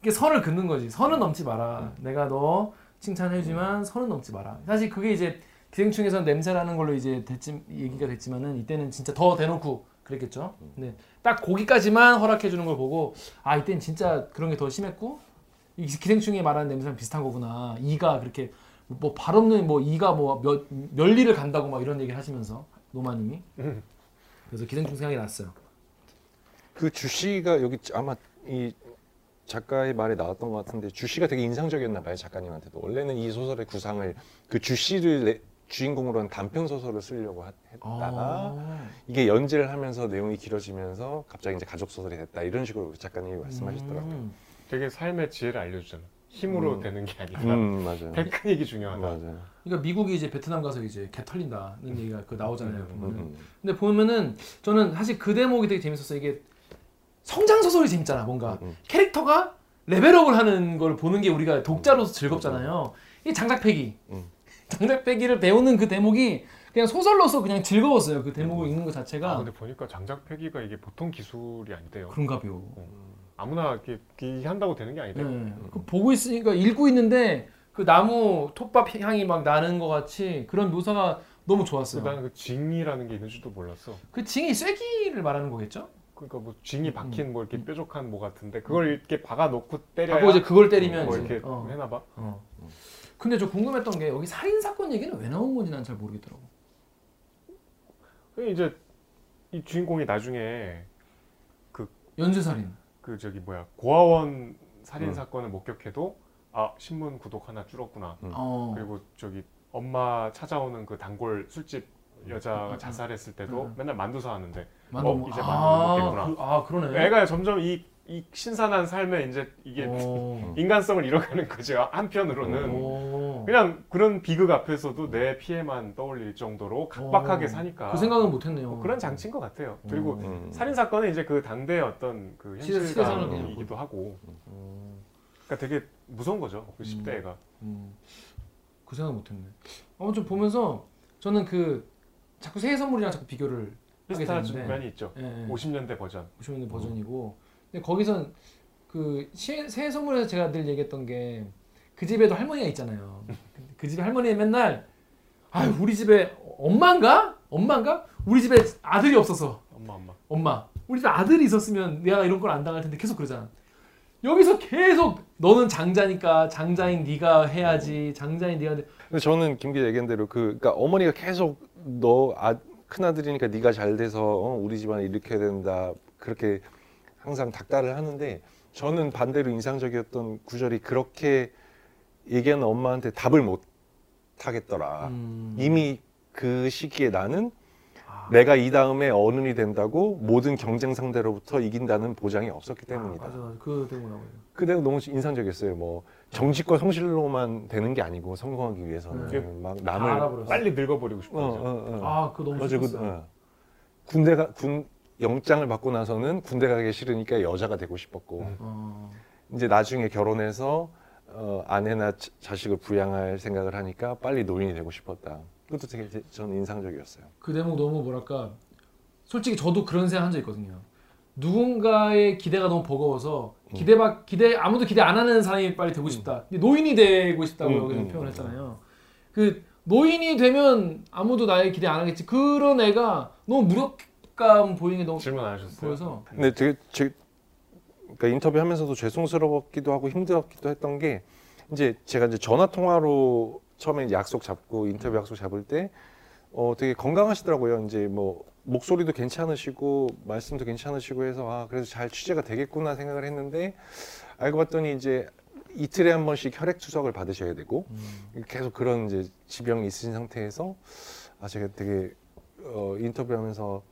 S1: 이게 선을 긋는 거지. 선은 넘지 마라. 내가 너 칭찬해주지만 선은 넘지 마라. 사실 그게 이제 기생충에서는 냄새라는 걸로 이제 됐지, 얘기가 됐지만은 이때는 진짜 더 대놓고 그랬겠죠. 근데 딱 거기까지만 허락해 주는 걸 보고 아 이때는 진짜 그런 게 더 심했고 이 기생충이 말하는 냄새랑 비슷한 거구나. 이가 그렇게 뭐 발 없는 뭐 이가 뭐 몇 멸리를 간다고 막 이런 얘기를 하시면서 노마님이
S2: 음.
S1: 그래서 기생충 생각이 났어요.
S4: 그 주씨가 여기 아마 이 작가의 말에 나왔던 것 같은데 주씨가 되게 인상적이었나 봐요 작가님한테도 원래는 이 소설의 구상을 그 주씨를 내- 주인공으로 한 단편 소설을 쓰려고 하- 했다가
S1: 아.
S4: 이게 연재를 하면서 내용이 길어지면서 갑자기 이제 가족 소설이 됐다 이런 식으로 그 작가님이 말씀하셨더라고요.
S1: 음.
S2: 되게 삶의 지혜를 알려주잖아. 힘으로
S4: 음.
S2: 되는 게 아니라
S4: 음 맞아요.
S2: 테크닉이 중요하다.
S4: 맞아요.
S1: 그러니까 미국이 이제 베트남 가서 이제 개 털린다는 얘기가 그 나오잖아요.
S2: 음,
S4: 음,
S1: 보면은.
S4: 음.
S1: 근데 보면은 저는 사실 그 대목이 되게 재밌었어요. 이게 성장 소설이 재밌잖아. 뭔가
S4: 음.
S1: 캐릭터가 레벨업을 하는 걸 보는 게 우리가 독자로서 즐겁잖아요. 이 장작패기,
S4: 음.
S1: 장작패기를 배우는 그 대목이 그냥 소설로서 그냥 즐거웠어요. 그 대목을 읽는 것 자체가
S2: 아 근데 보니까 장작 패기가 이게 보통 기술이 아니대요.
S1: 그런가 봐요.
S2: 아무나 이렇게 기 한다고 되는 게 아니대요.
S1: 네. 그 보고 있으니까 읽고 있는데 그 나무 톱밥 향이 막 나는 것 같이 그런 묘사가 너무 좋았어요.
S2: 나는 그 징이라는 게 있는 줄도 몰랐어.
S1: 그 징이 쐐기를 말하는 거겠죠?
S2: 그러니까 뭐 징이 박힌 뭐 이렇게 뾰족한 뭐 같은데 그걸 이렇게 박아 놓고 때려야
S1: 하고 이제 그걸 때리면
S2: 뭐 이렇게
S1: 어.
S2: 해나 봐.
S1: 어. 근데 저 궁금했던 게 여기 살인 사건 얘기는 왜 나온 건지 난 잘 모르겠더라고.
S2: 그 이제 이 주인공이 나중에
S1: 연쇄 살인.
S2: 그 저기 뭐야 고아원 살인
S4: 음.
S2: 사건을 목격해도 아 신문 구독 하나 줄었구나.
S4: 음.
S1: 어.
S2: 그리고 저기 엄마 찾아오는 그 단골 술집 여자가
S1: 음.
S2: 자살했을 때도
S1: 음.
S2: 맨날 만두 사왔는데
S1: 만두
S2: 어,
S1: 먹-
S2: 이제 만두
S1: 아,
S2: 먹겠구나.
S1: 그, 아 그러네.
S2: 애가 점점 이 이 신선한 삶에 이제 이게
S1: 어.
S2: 인간성을 잃어가는 거죠. 한편으로는
S1: 어.
S2: 그냥 그런 비극 앞에서도 내 피해만 떠올릴 정도로 각박하게
S1: 어.
S2: 사니까
S1: 그 생각은 못했네요.
S2: 뭐 그런 장치인 것 같아요. 그리고
S4: 음.
S2: 살인 사건은 이제 그 당대의 어떤 그
S1: 시대- 시대상을
S2: 현실감이기도 하고, 그러니까 되게 무서운 거죠. 그 10대가.
S1: 음. 그 생각 못했네. 아무튼 보면서 저는 그 자꾸 새해 선물이랑 자꾸 비교를 하게 되는데
S2: 면이 있죠.
S1: 예, 예.
S2: 50년대 버전.
S1: 50년대 버전이고 근데 거기선 그 시- 새해 선물에서 제가 늘 얘기했던 게 그 집에도 할머니가 있잖아요. 그 집에 할머니 맨날 아 우리 집에 엄마인가 엄마인가 우리 집에 아들이 없어서
S2: 엄마 엄마.
S1: 엄마 우리 집에 아들이 있었으면 내가 이런 걸 안 당할 텐데 계속 그러잖아. 여기서 계속 너는 장자니까 장자인 네가 해야지 장자인 네가 해.
S4: 근데 저는 김 기자 얘기한 대로 그 그러니까 어머니가 계속 너 아, 큰아들이니까 네가 잘 돼서 어, 우리 집안을 일으켜야 된다 그렇게 항상 닥달을 하는데 저는 반대로 인상적이었던 구절이 그렇게 얘기하는 엄마한테 답을 못 하겠더라.
S1: 음.
S4: 이미 그 시기에 나는
S1: 아.
S4: 내가 이 다음에 어른이 된다고 모든 경쟁 상대로부터 이긴다는 보장이 없었기 때문이다.
S1: 아, 맞아, 맞아. 그 때문에
S4: 그대가 너무 인상적이었어요. 뭐 정치과 성실로만 되는 게 아니고 성공하기 위해서는
S2: 음.
S1: 막다
S4: 남을.
S2: 빨리 늙어버리고
S4: 어,
S2: 싶어.
S4: 어, 어.
S1: 아, 그거 너무
S4: 맞아, 그.
S1: 어.
S4: 군대가 군 영장을 받고 나서는 군대 가기 싫으니까 여자가 되고 싶었고
S2: 음.
S1: 어.
S4: 이제 나중에 결혼해서 어, 아내나 자- 자식을 부양할 생각을 하니까 빨리 노인이 되고 싶었다. 그것도 되게 제- 저는 인상적이었어요.
S1: 그 대목 너무 뭐랄까 솔직히 저도 그런 생각 한 적 있거든요. 누군가의 기대가 너무 버거워서
S4: 음.
S1: 기대 박 기대 아무도 기대 안 하는 사람이 빨리 되고 싶다. 노인이 되고 싶다고
S4: 음,
S1: 여기서
S4: 음,
S1: 표현했잖아요. 그 노인이 되면 아무도 나의 기대 안 하겠지. 그런 애가 너무 무력감 보이는 게 너무
S2: 질문 안 하셨어요?
S1: 보여서
S4: 근데 되게 제, 그러니까 인터뷰하면서도 죄송스럽기도 하고 힘들었기도 했던 게 이제 제가 이제 전화 통화로 처음에 약속 잡고 인터뷰 약속 잡을 때 어, 되게 건강하시더라고요. 이제 뭐 목소리도 괜찮으시고 말씀도 괜찮으시고 해서 아 그래서 잘 취재가 되겠구나 생각을 했는데 알고 봤더니 이제 이틀에 한 번씩 혈액 투석을 받으셔야 되고
S1: 음.
S4: 계속 그런 이제 지병이 있으신 상태에서 아 제가 되게 어, 인터뷰하면서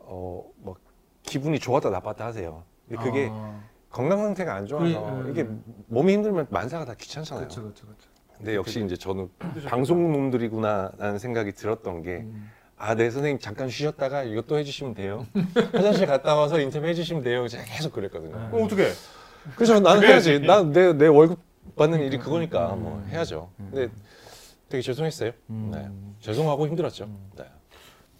S4: 어막 기분이 좋았다 나빴다 하세요. 근데 그게
S1: 아,
S4: 건강 상태가 안 좋아서
S1: 그게, 음.
S4: 이게 몸이 힘들면 만사가 다 귀찮잖아요.
S1: 그렇죠, 그렇죠, 그렇죠.
S4: 근데 역시 이제 저는. 방송놈들이구나라는 생각이 들었던 게
S1: 음.
S4: 아, 네 선생님 잠깐 쉬셨다가 이것도 해주시면 돼요. 화장실 갔다 와서 인터뷰 해주시면 돼요. 제가 계속 그랬거든요.
S1: 네.
S2: 그럼 어떻게?
S4: 그래서 나는. 해야지. 나내내 월급 받는 일이 그거니까
S1: 음.
S4: 뭐 해야죠. 근데 되게 죄송했어요.
S1: 음.
S4: 네. 죄송하고 힘들었죠. 네.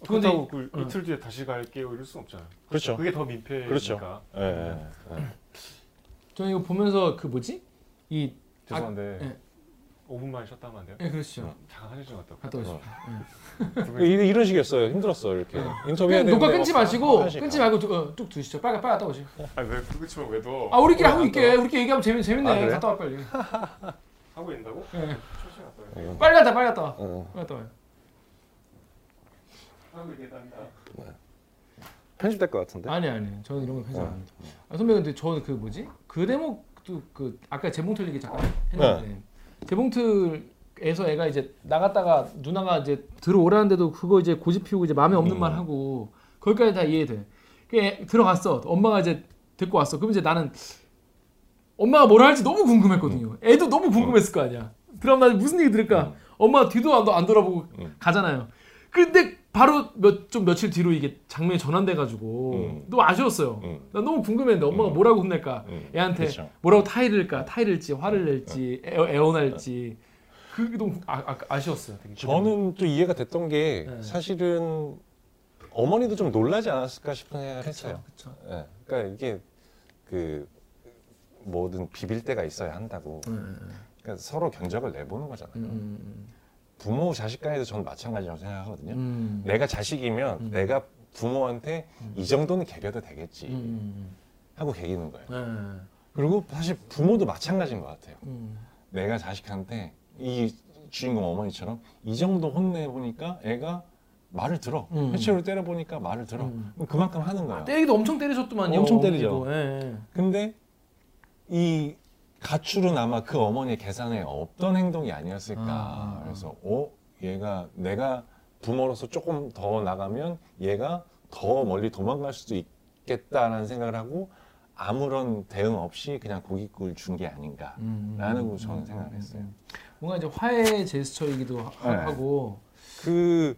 S1: 근데
S2: 그렇다고 그
S1: 어.
S2: 이틀 뒤에 다시 갈게요 이럴 수 없잖아요.
S4: 그렇죠.
S2: 그게 더 민폐니까.
S4: 그렇죠. 예, 예, 예.
S1: 저는 이거 보면서 그 뭐지? 이
S2: 죄송한데
S1: 아, 예.
S2: 5분만 쉬었다 하면 안 돼요?
S1: 예, 그렇죠.
S2: 잠깐 화장실 갔다 올게요.
S1: 갔다 오십시오.
S4: 그 이- 이런 식이었어요. 힘들었어 이렇게 인터뷰해야
S1: 그냥 녹화 끊지
S4: 어,
S1: 마시고
S4: 화장실
S1: 끊지
S4: 가.
S1: 말고 두, 어, 쭉 두시죠. 빨리 빨리 갔다 오시죠.
S2: 아니 왜 그치면 왜 둬?
S1: 아 우리끼리
S4: 왜
S1: 하고
S4: 안
S1: 있게. 우리끼리 얘기하면 재밌 재밌네.
S4: 아?
S1: 갔다 와 빨리.
S2: 하고 있다고?
S1: 예.
S2: 갔다 와요.
S4: 어,
S1: 빨리 갔다 빨리 갔다 와.
S4: 어.
S1: 빨리 갔다 와요.
S2: 하고 있겠답니다.
S4: 편집될 것 같은데.
S1: 아니 아니. 저는 이런 거 편집 안
S4: 어.
S1: 합니다. 아, 선배 근데 저는 그 뭐지? 그 대목도 그 아까 재봉틀 얘기 잠깐 했는데
S4: 네.
S1: 재봉틀에서 애가 이제 나갔다가 누나가 이제 들어오라는데도 그거 이제 고집 피우고 이제 마음에 없는
S4: 음.
S1: 말 하고 거기까지 다 이해돼. 그 애, 들어갔어. 엄마가 이제 데리고 왔어. 그럼 이제 나는 엄마가 뭘 할지 너무 궁금했거든요. 애도 너무 궁금했을 거 아니야. 나 무슨 얘기 들을까? 엄마 뒤도 안, 안 돌아보고
S4: 음.
S1: 가잖아요. 근데 바로 몇 좀 며칠 뒤로 이게 장면이 전환돼 가지고
S4: 음.
S1: 너무 아쉬웠어요.
S4: 음.
S1: 나 너무 궁금했는데 엄마가
S4: 음.
S1: 뭐라고 혼낼까?
S4: 음,
S1: 애한테
S4: 그렇죠.
S1: 뭐라고 타이를까? 타이를지 화를 낼지 애, 애원할지 그게 너무 아, 아, 아 쉬웠어요. 되게.
S4: 저는 또 이해가 됐던 게
S1: 네.
S4: 사실은 어머니도 좀 놀라지 않았을까 싶은 생각을 했어요.
S1: 그쵸.
S4: 예. 그러니까 이게 그 뭐든 비빌 때가 있어야 한다고.
S1: 음,
S4: 그러니까 서로 견적을 내보는 거잖아요.
S1: 음,
S4: 부모 자식 간에도 저는 마찬가지라고 생각하거든요.
S1: 음,
S4: 내가 자식이면
S1: 음.
S4: 내가 부모한테 이 정도는 개겨도 되겠지
S1: 음,
S4: 하고 개기는 거예요.
S1: 음,
S4: 그리고 사실 부모도 마찬가지인 것 같아요.
S1: 음,
S4: 내가 자식한테 이 주인공 어머니처럼 이 정도 혼내 보니까 애가 말을 들어.
S1: 음.
S4: 해체로 때려 보니까 말을 들어.
S1: 음.
S4: 그만큼 하는 거예요.
S1: 때리기도 엄청 때리셨더만요.
S4: 엄청 때리죠.
S1: 예, 예.
S4: 근데 이 가출은 아마 그 어머니의 계산에 없던 행동이 아니었을까.
S1: 아.
S4: 그래서 어 얘가 내가 부모로서 조금 더 나가면 얘가 더 멀리 도망갈 수도 있겠다라는 생각을 하고 아무런 대응 없이 그냥 고깃국을 준 게 아닌가라는
S1: 음.
S4: 거 저는 생각을 했어요.
S1: 뭔가 이제 화해 제스처이기도 하-
S4: 네.
S1: 하고
S4: 그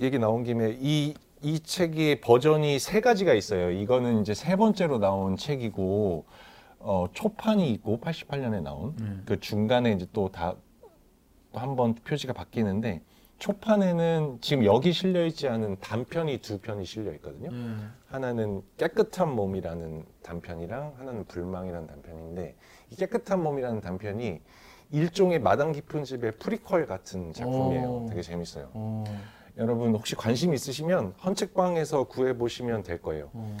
S4: 얘기 나온 김에 이, 이 책의 버전이 세 가지가 있어요. 이거는 이제 세 번째로 나온 책이고, 어, 초판이 있고, 88년에 나온.
S1: 네.
S4: 그 중간에 이제 또 다, 또 한 번 표지가 바뀌는데, 초판에는 지금 여기 실려 있지 않은 단편이 두 편이 실려 있거든요.
S1: 예.
S4: 하나는 깨끗한 몸이라는 단편이랑 하나는 불망이라는 단편인데, 이 깨끗한 몸이라는 단편이 일종의 마당 깊은 집의 프리퀄 같은 작품이에요.
S1: 오.
S4: 되게 재밌어요.
S1: 어,
S4: 여러분 혹시 관심 있으시면 헌책방에서 구해 보시면 될 거예요.
S1: 어.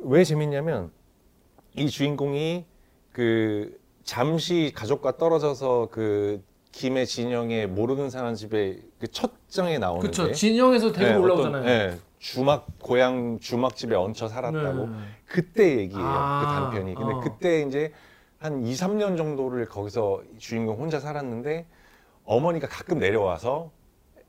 S4: 왜 재밌냐면 이 주인공이 그 잠시 가족과 떨어져서 그 김해 진영의 모르는 사람 집에 그 첫 장에 나오는데
S1: 그쵸 진영에서 데리고
S4: 네,
S1: 올라오잖아요.
S4: 네, 주막 고향 주막 집에 얹혀 살았다고
S1: 네.
S4: 그때 얘기예요.
S1: 아,
S4: 그 단편이. 근데
S1: 어.
S4: 그때 이제 한 2, 3년 정도를 거기서 주인공 혼자 살았는데 어머니가 가끔 내려와서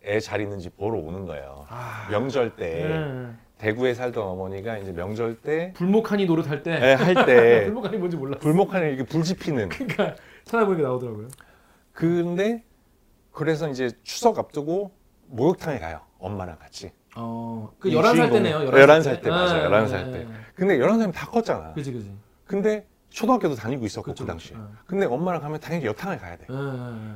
S4: 애 잘 있는지 보러 오는 거예요.
S1: 아,
S4: 명절 때
S1: 네.
S4: 대구에 살던 어머니가 이제 명절 때
S1: 불목하니 노릇할
S4: 때애할때
S1: 불목하니 뭔지 몰라.
S4: 불목하는 이게 불 지피는
S1: 그러니까 찾아보니까 나오더라고요.
S4: 근데 그래서 이제 추석 앞두고 목욕탕에 가요. 엄마랑 같이.
S1: 어,
S4: 그이
S1: 11살
S4: 주인공,
S1: 때네요.
S4: 11살 때, 맞아요.
S1: 네,
S4: 11살
S1: 네,
S4: 때.
S1: 네.
S4: 근데 11살이면 다 컸잖아.
S1: 그지 그지.
S4: 근데 초등학교도 다니고 있었고
S1: 그쵸,
S4: 그 당시에.
S1: 그쵸.
S4: 근데 엄마랑 가면 당연히 여탕을 가야 돼.
S1: 예.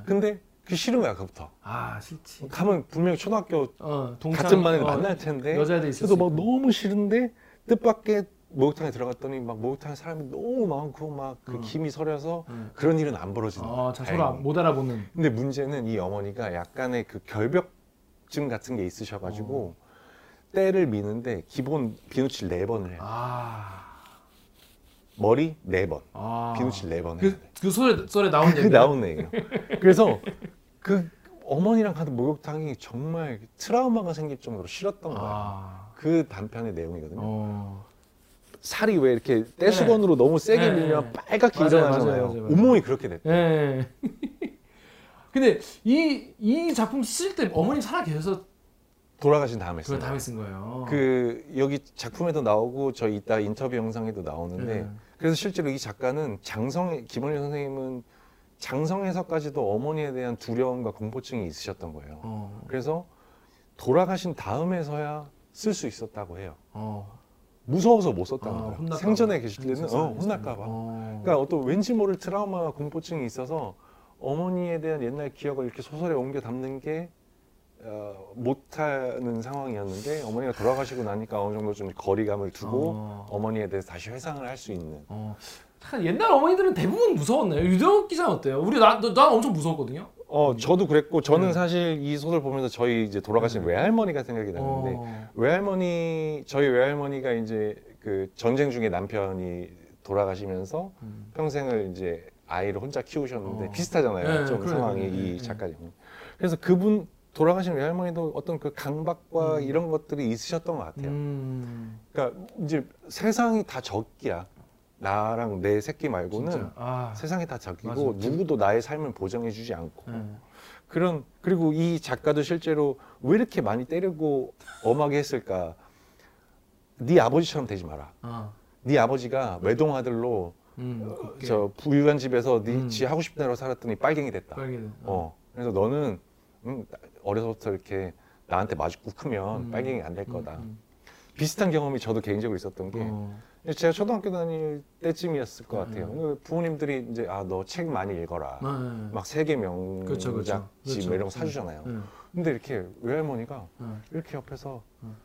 S4: 근데 그게 싫은 거야 그부터.
S1: 아 싫지.
S4: 가면 분명히 초등학교
S1: 어, 동창,
S4: 같은 반에
S1: 어,
S4: 만날 텐데.
S1: 여자애들 있을
S4: 그래도
S1: 수
S4: 막. 너무 싫은데 뜻밖의 목욕탕에 들어갔더니 막 목욕탕에 사람이 너무 많고 막그
S1: 음.
S4: 김이 서려서
S1: 음.
S4: 그런 일은 안 거야.
S1: 아, 자 서로 안- 못 알아보는.
S4: 근데 문제는 이 어머니가 약간의 그 결벽증 같은 게 있으셔가지고 때를 미는데 기본 비누칠 네 번을 해요.
S1: 아,
S4: 머리 네 번,
S1: 아.
S4: 비누칠 네 번
S1: 그,
S4: 돼.
S1: 그 소리 소리 나온
S4: 그
S1: 얘기.
S4: 나온 얘기예요. 그래서 그 어머니랑 가는 목욕탕이 정말 트라우마가 생길 정도로 싫었던 거야.
S1: 아,
S4: 그 단편의 내용이거든요.
S1: 어,
S4: 살이 왜 이렇게 떼수건으로 너무 세게
S1: 네.
S4: 밀면 빨갛게
S1: 맞아요,
S4: 일어나잖아요.
S1: 맞아요, 맞아요.
S4: 온몸이 그렇게 됐대.
S1: 예. 근데 이 이 작품 쓸 때 어머니 살아 계셔서
S4: 돌아가신 다음에 쓴
S1: 다음에
S4: 거예요.
S1: 쓴 거예요.
S4: 그 여기 작품에도 나오고 저 이따 인터뷰 영상에도 나오는데
S1: 네.
S4: 그래서 실제로 이 작가는 장성 김원일 선생님은 장성에서까지도 어머니에 대한 두려움과 공포증이 있으셨던 거예요.
S1: 어,
S4: 그래서 돌아가신 다음에서야 쓸 수 있었다고 해요.
S1: 어.
S4: 무서워서 못 썼다는
S1: 아,
S4: 거예요. 생전에
S1: 봐.
S4: 계실 때는 어, 혼날까 봐.
S1: 어.
S4: 그러니까 어떤 왠지 모를 트라우마와 공포증이 있어서 어머니에 대한 옛날 기억을 이렇게 소설에 옮겨 담는 게 어, 못하는 상황이었는데 어머니가 돌아가시고 나니까 어느 정도 좀 거리감을 두고
S1: 어.
S4: 어. 머니에 대해서 다시 회상을 할 수 있는
S1: 어. 참 옛날 어머니들은 대부분 무서웠네요. 유정욱 기자는 어때요? 우리 나, 너- 난 엄청 무서웠거든요.
S4: 어 저도 그랬고 저는
S1: 네.
S4: 사실 이 소설 보면서 저희 이제 돌아가신 외할머니가 생각이 나는데
S1: 어.
S4: 외할머니 저희 외할머니가 이제 그 전쟁 중에 남편이 돌아가시면서
S1: 음.
S4: 평생을 이제 아이를 혼자 키우셨는데
S1: 어.
S4: 비슷하잖아요.
S1: 네,
S4: 좀
S1: 그래요.
S4: 상황이
S1: 네,
S4: 이
S1: 네.
S4: 작가님. 그래서 그분 돌아가신 외할머니도 어떤 그 강박과
S1: 음.
S4: 이런 것들이 있으셨던 것 같아요.
S1: 음.
S4: 그러니까 이제 세상이 다 적기야. 나랑 내 새끼 말고는.
S1: 아.
S4: 세상이 다
S1: 맞아.
S4: 누구도 나의 삶을 보장해주지 않고
S1: 네.
S4: 그런 그리고 이 작가도 실제로 왜 이렇게 많이 때리고 엄하게 했을까? 네 아버지처럼 되지 마라.
S1: 아.
S4: 네 아버지가 외동 아들로
S1: 음. 곱게.
S4: 저 부유한 집에서 네
S1: 음.
S4: 지 하고 싶은 대로 살았더니 빨갱이 됐다.
S1: 빨개.
S4: 어. 그래서 너는 음, 어려서부터 이렇게 나한테 맞고 크면
S1: 음.
S4: 빨갱이 안될
S1: 음,
S4: 거다.
S1: 음.
S4: 비슷한 경험이 저도 개인적으로 있었던 게
S1: 어.
S4: 제가 초등학교 다닐 때쯤이었을 것 같아요.
S1: 음.
S4: 그 부모님들이 이제 아 너 책 많이 읽어라.
S1: 네.
S4: 막 세계 명작지
S1: 그렇죠, 그렇죠. 그렇죠.
S4: 뭐 이런 거 사주잖아요.
S1: 네.
S4: 근데 이렇게 외할머니가
S1: 네.
S4: 이렇게 옆에서
S1: 음.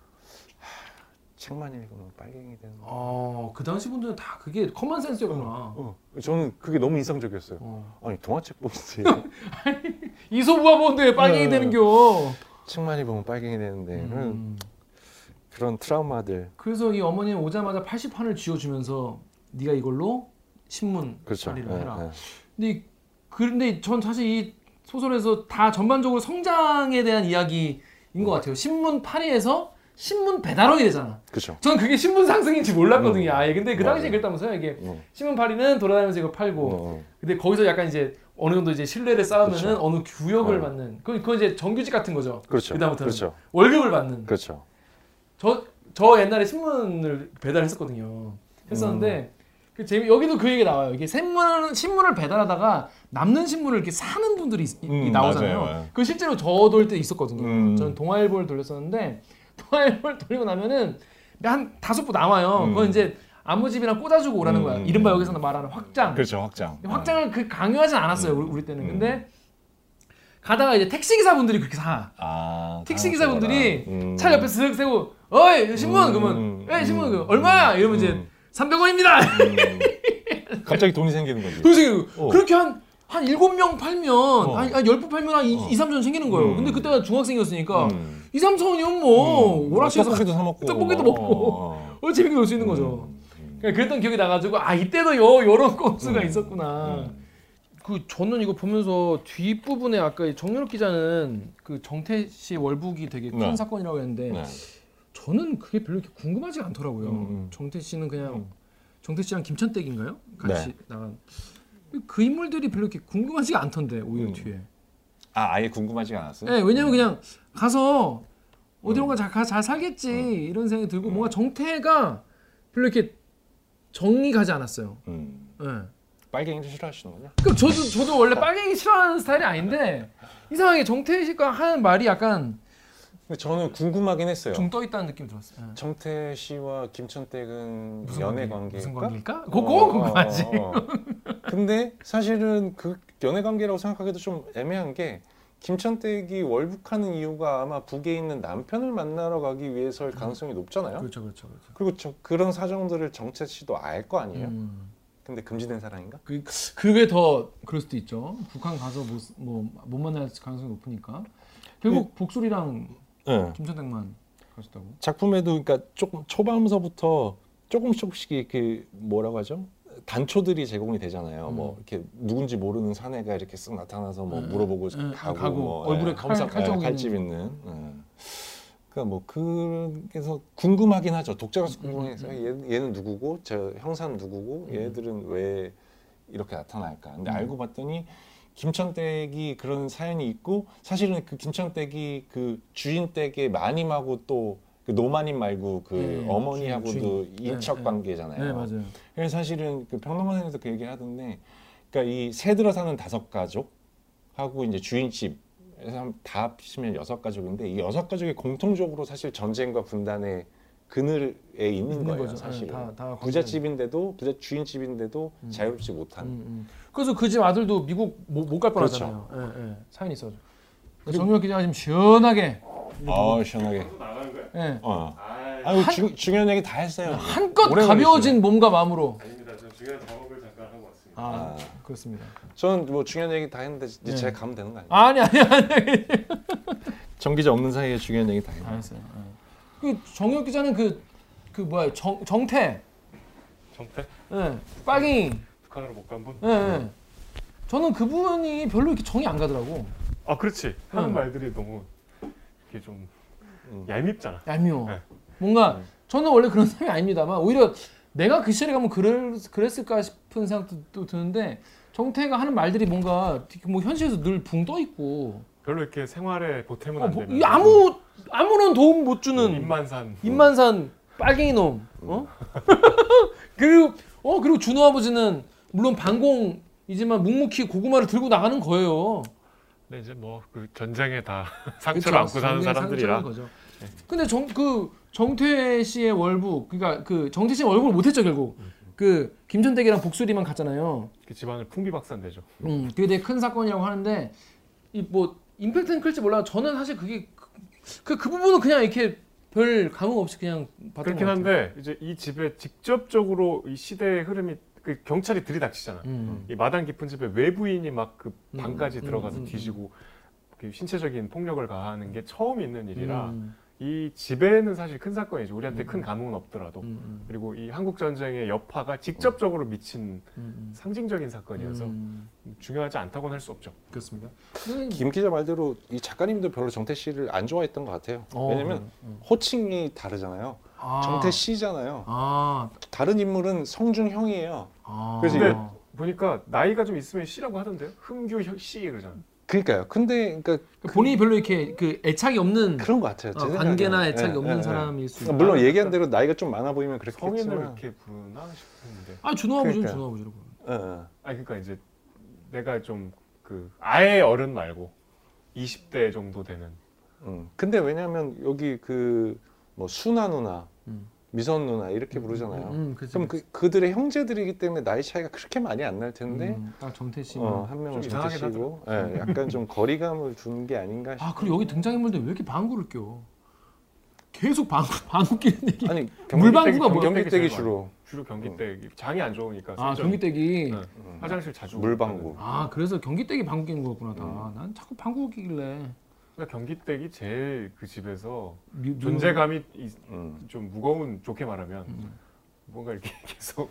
S4: 하, 책만 읽으면 빨갱이 되는 거.
S1: 어, 그 당시 분들은 다 그게 common sense였구나.
S4: 어, 저는 그게 너무 인상적이었어요.
S1: 어.
S4: 아니 동화책 보는데
S1: 이소부가 뭔데 왜 빨갱이
S4: 네.
S1: 되는겨?
S4: 책 많이 보면 빨갱이 되는데
S1: 음.
S4: 그런 트라우마들
S1: 그래서 이 어머니는 오자마자 80환을 쥐어주면서 네가 이걸로 신문
S4: 그렇죠.
S1: 처리를
S4: 예,
S1: 해라.
S4: 예.
S1: 근데 이- 그런데 전 사실 이 소설에서 다 전반적으로 성장에 대한 이야기인 것 같아요. 신문 파리에서 신문 배달원이 되잖아.
S4: 그렇죠.
S1: 전 그게 신문 상승인지 몰랐거든요.
S4: 음.
S1: 아예. 근데 그 당시에
S4: 맞아요.
S1: 그랬다면서요. 이게
S4: 어,
S1: 신문 파리는 돌아다니면서 이거 팔고.
S4: 어,
S1: 근데 거기서 약간 이제 어느 정도 이제 신뢰를 쌓으면은
S4: 그렇죠.
S1: 어느 구역을
S4: 어.
S1: 받는. 그 그건 이제 정규직 같은 거죠.
S4: 그렇죠.
S1: 그다음부터는.
S4: 그렇죠.
S1: 월급을 받는.
S4: 그렇죠.
S1: 저, 저 옛날에 신문을 배달했었거든요. 했었는데 그 재미 여기도 그 얘기 나와요. 이게 신문 신문을 배달하다가 남는 신문을 이렇게 사는 분들이 있-
S4: 음,
S1: 나오잖아요.
S4: 맞아요, 맞아요.
S1: 그 실제로 저 돌 때 있었거든요.
S4: 음.
S1: 저는 동아일보를 돌렸었는데 동아일보를 돌리고 나면은 한 다섯 부 나와요.
S4: 음.
S1: 그건 이제 아무 집이나 꽂아주고 오라는
S4: 음,
S1: 거야.
S4: 음,
S1: 이른바
S4: 음.
S1: 여기서 말하는 확장.
S4: 그렇죠 확장.
S1: 확장을 그 강요하진 않았어요.
S4: 음.
S1: 우리, 우리 때는.
S4: 음.
S1: 근데 가다가 이제 택시 기사분들이 그렇게 사.
S4: 아,
S1: 택시 기사분들이.
S4: 음.
S1: 차 옆에 쓱 세고 어이 신문
S4: 음,
S1: 그러면
S4: 음,
S1: 에 신문
S4: 음,
S1: 그 얼마야 이러면 이제
S4: 음.
S1: 300원입니다.
S4: 음. 갑자기 돈이 생기는 거지.
S1: 그래서
S4: 어.
S1: 그렇게 한, 한 7명 팔면,
S4: 어.
S1: 한, 한 10부 팔면 한 2,
S4: 어.
S1: 2 3천 생기는 거예요.
S4: 음.
S1: 근데 그때가 중학생이었으니까,
S4: 음.
S1: 2, 3천이면 뭐,
S4: 음.
S1: 오락실에서
S4: 떡볶이도 사 먹고
S1: 떡볶이도
S4: 어,
S1: 먹고,
S4: 어,
S1: 어, 재밌게 놀 수 있는 거죠.
S4: 음. 음.
S1: 그러니까 그랬던 기억이 나가지고, 아, 이때도 요, 요런 꼼수가
S4: 음.
S1: 있었구나.
S4: 음.
S1: 그, 저는 이거 보면서 뒷부분에 아까 이 정유럽 기자는 그 정태 씨 월북이 되게 큰
S4: 네.
S1: 사건이라고 했는데,
S4: 네.
S1: 저는 그게 별로 이렇게 궁금하지가 않더라고요.
S4: 음, 음.
S1: 정태 씨는 그냥
S4: 음.
S1: 정태 씨랑 김천댁인가요? 같이
S4: 네.
S1: 나간 그 인물들이 별로 이렇게 궁금하지가 않던데 오히려
S4: 음.
S1: 뒤에.
S4: 아 아예 궁금하지가 않았어요?
S1: 네, 왜냐면 그냥 가서 어디론가 잘, 가- 잘 살겠지 이런 생각이 들고 뭔가 정태가 별로 이렇게 정이 가지 않았어요.
S4: 음.
S1: 네.
S4: 빨갱이도 싫어하시는군요.
S1: 그럼 저도 저도 원래 빨갱이 싫어하는 스타일이 아닌데 이상하게 정태 씨가 하는 말이 약간
S4: 근데 저는 궁금하긴 했어요.
S1: 중떠 있다는 느낌 들었어요. 네.
S4: 정태 씨와 김천댁은
S1: 무슨
S4: 연애
S1: 관계-? 무슨 관계일까?
S4: 어,
S1: 그거
S4: 어,
S1: 궁금하지.
S4: 어, 어. 근데 사실은 그 연애 관계라고 생각하기도 좀 애매한 게 김천댁이 월북하는 이유가 아마 북에 있는 남편을 만나러 가기 위해서일 가능성이 높잖아요.
S1: 그렇죠, 그렇죠, 그렇죠.
S4: 그리고 저, 그런 사정들을 정태 씨도 알 거 아니에요.
S1: 음.
S4: 근데 금지된 사랑인가?
S1: 그 그게 더 그럴 수도 있죠. 북한 가서 뭐못 만날 가능성이 높으니까. 결국 복술이랑
S4: 네.
S1: 김천택만 가셨다고.
S4: 작품에도 그러니까 조금 초반서부터 조금씩 조금씩 이렇게 뭐라고 하죠? 단초들이 제공이 되잖아요.
S1: 음.
S4: 뭐 이렇게 누군지 모르는 사내가 이렇게 쓱 나타나서 뭐
S1: 음,
S4: 물어보고
S1: 음,
S4: 가고,
S1: 가고,
S4: 뭐,
S1: 얼굴에
S4: 예,
S1: 칼- 칼자국
S4: 예, 칼집 있는. 예. 그러니까 뭐 그래서 궁금하긴 하죠. 독자가 궁금해서
S1: 음,
S4: 얘, 얘는 누구고 저 형사는 누구고
S1: 음.
S4: 얘들은 왜 이렇게 나타날까? 근데
S1: 음.
S4: 알고 봤더니 김천댁이 그런 사연이 있고 사실은 그 김천댁이 그 주인 댁의 마님하고 또 그 노마님 말고 그
S1: 네,
S4: 어머니하고도
S1: 주인.
S4: 인척
S1: 네, 네.
S4: 관계잖아요.
S1: 네 맞아요.
S4: 그래서 사실은 그 평론가에서 그 얘기를 하던데, 그러니까 이새 들어 사는 다섯 가족 하고 이제 주인집에서 한- 다 합치면 여섯 가족인데 이 여섯 가족이 공통적으로 사실 전쟁과 분단의 그늘에 있는,
S1: 있는
S4: 거예요.
S1: 거죠.
S4: 사실은
S1: 네, 다- 다
S4: 부잣집인데도 부잣 주인집인데도
S1: 음.
S4: 자유롭지 못한.
S1: 음, 음. 그래서 그 집 아들도 미국 못갈
S4: 그렇죠.
S1: 뻔하잖아요. 예, 예. 사연이 있어서. 정유럽 기자가 지금 시원하게.
S4: 아 시원하게.
S2: 또 나가는 거야?
S1: 예.
S4: 어.
S2: 아,
S4: 아유
S1: 한-
S4: 중요한 얘기 다 했어요.
S1: 한껏 가벼워진 몸과 마음으로.
S2: 아닙니다. 저 중요한 작업을 잠깐 하고 왔습니다.
S1: 아,
S4: 아.
S1: 그렇습니다.
S4: 저는 뭐 중요한 얘기 다 했는데 이제
S1: 네.
S4: 제가 가면 되는 거 아니에요?
S1: 아니 아니 아니.
S4: 정 기자 없는 사이에 중요한 얘기 다 했는데.
S1: 알았어요. 예. 그 정유럽 기자는 그그 뭐야 정 정태.
S2: 정태?
S1: 예. 빨갱이.
S2: 북한으로 못 간 분?
S1: 예, 예. 저는 그분이 별로 이렇게 정이 안 가더라고.
S2: 아 그렇지. 하는
S1: 응.
S2: 말들이 너무 이게 좀
S4: 음.
S2: 얄밉잖아.
S1: 얄미워.
S2: 네.
S1: 뭔가
S4: 음.
S1: 저는 원래 그런 사람이 아닙니다만 오히려 내가 그 시절에 가면 그럴, 그랬을까 싶은 생각도 또 드는데 정태가 하는 말들이 뭔가 뭐 현실에서 늘 붕 떠 있고
S2: 별로 이렇게 생활에 보탬은
S1: 어,
S2: 안
S1: 뭐,
S2: 되는.
S1: 이 아무 아무런 도움 못 주는
S2: 입만산.
S1: 입만산 빨갱이 놈. 어? 그리고 어 그리고 준호 아버지는 물론 반공이지만 묵묵히 고구마를 들고 나가는 거예요.
S2: 근데 이제 뭐 그 전쟁에 다 상처를 안고 사는 사람들이라.
S1: 거죠. 근데 정 그 정태 씨의 월북 그러니까 그 정태 씨의 월북을 못했죠 결국. 그 김천택이랑 복수리만 갔잖아요.
S2: 그 집안을 풍비박산되죠.
S1: 음, 그게 되게 큰 사건이라고 하는데 이 뭐 임팩트는 클지 몰라. 저는 사실 그게 그, 그 부분은 그냥 이렇게 별 감흥 없이 그냥 봤던
S2: 그렇긴. 한데 이제 이 집에 직접적으로 이 시대의 흐름이 그 경찰이 들이닥치잖아.
S1: 음.
S2: 이 마당 깊은 집에 외부인이 막그
S1: 음,
S2: 방까지
S1: 음,
S2: 들어가서
S1: 음, 음.
S2: 뒤지고 그 신체적인 폭력을 가하는 게 처음 있는 일이라
S1: 음,
S2: 이 집에는 사실 큰 사건이죠. 우리한테
S1: 음.
S2: 큰 감흥은 없더라도.
S1: 음,
S2: 그리고 이 한국 전쟁의 여파가 직접적으로 미친
S1: 음, 음.
S2: 상징적인 사건이어서
S1: 음,
S2: 중요하지 않다고는 할 수 없죠.
S1: 그렇습니다.
S4: 김 기자 말대로 이 작가님도 별로 정태 씨를 안 좋아했던 것 같아요.
S1: 어,
S4: 왜냐면
S1: 그래요. 음.
S4: 호칭이 다르잖아요.
S1: 아.
S4: 정태 씨잖아요.
S1: 아,
S4: 다른 인물은 성중형이에요.
S1: 아.
S4: 그래서
S2: 근데 보니까 나이가 좀 있으면 씨라고 하던데요. 흠규 형- 씨 그러잖아.
S4: 그러니까요. 근데 그러니까
S1: 본인이 별로 이렇게 그 애착이 없는
S4: 그런 것 같아요. 제
S1: 어. 관계나 애착이
S4: 예,
S1: 없는
S4: 예, 예.
S1: 사람일 수 있다.
S4: 물론 얘기한 대로 나이가 좀 많아 보이면
S2: 성인을
S4: 그렇겠지만.
S2: 이렇게 부르나 싶었는데.
S1: 아 준호 아버지는. 준호 아버지라고.
S4: 예, 예.
S2: 아 그러니까 이제 내가 좀 그 아예 어른 말고 20대 정도 되는
S4: 음. 근데 왜냐하면 여기 그뭐 수나 누나,
S1: 음.
S4: 미선 누나 이렇게 부르잖아요.
S1: 음, 그치,
S4: 그럼 그, 그들의 형제들이기 때문에 나이 차이가 그렇게 많이 안 날 텐데
S1: 음, 딱 정태 씨.
S4: 어, 한 명은
S2: 좀
S4: 정태 씨고 예, 약간 좀 거리감을 두는 게 아닌가 싶어요.
S1: 아 그리고 여기 등장인물들 왜 이렇게 방구를 껴? 계속 방구 방구 끼는 얘기.
S4: 아니
S1: 물방구가 뭐야?
S4: 경기댁이
S2: 제일
S4: 주로
S2: 주로 경기댁 장이 안 좋으니까
S1: 아
S2: 선전이.
S1: 경기댁이.
S2: 네.
S4: 음,
S2: 화장실 자주
S4: 물방구.
S1: 아 그래서 경기댁이 방구 끼는 거였구나 다.
S4: 음.
S1: 난 자꾸 방구 끼길래.
S2: 그러니까 경기댁이 제일 그 집에서
S1: 미- 미-
S2: 존재감이 이-
S4: 음.
S2: 좀 무거운 좋게 말하면
S1: 음.
S2: 뭔가 이렇게 계속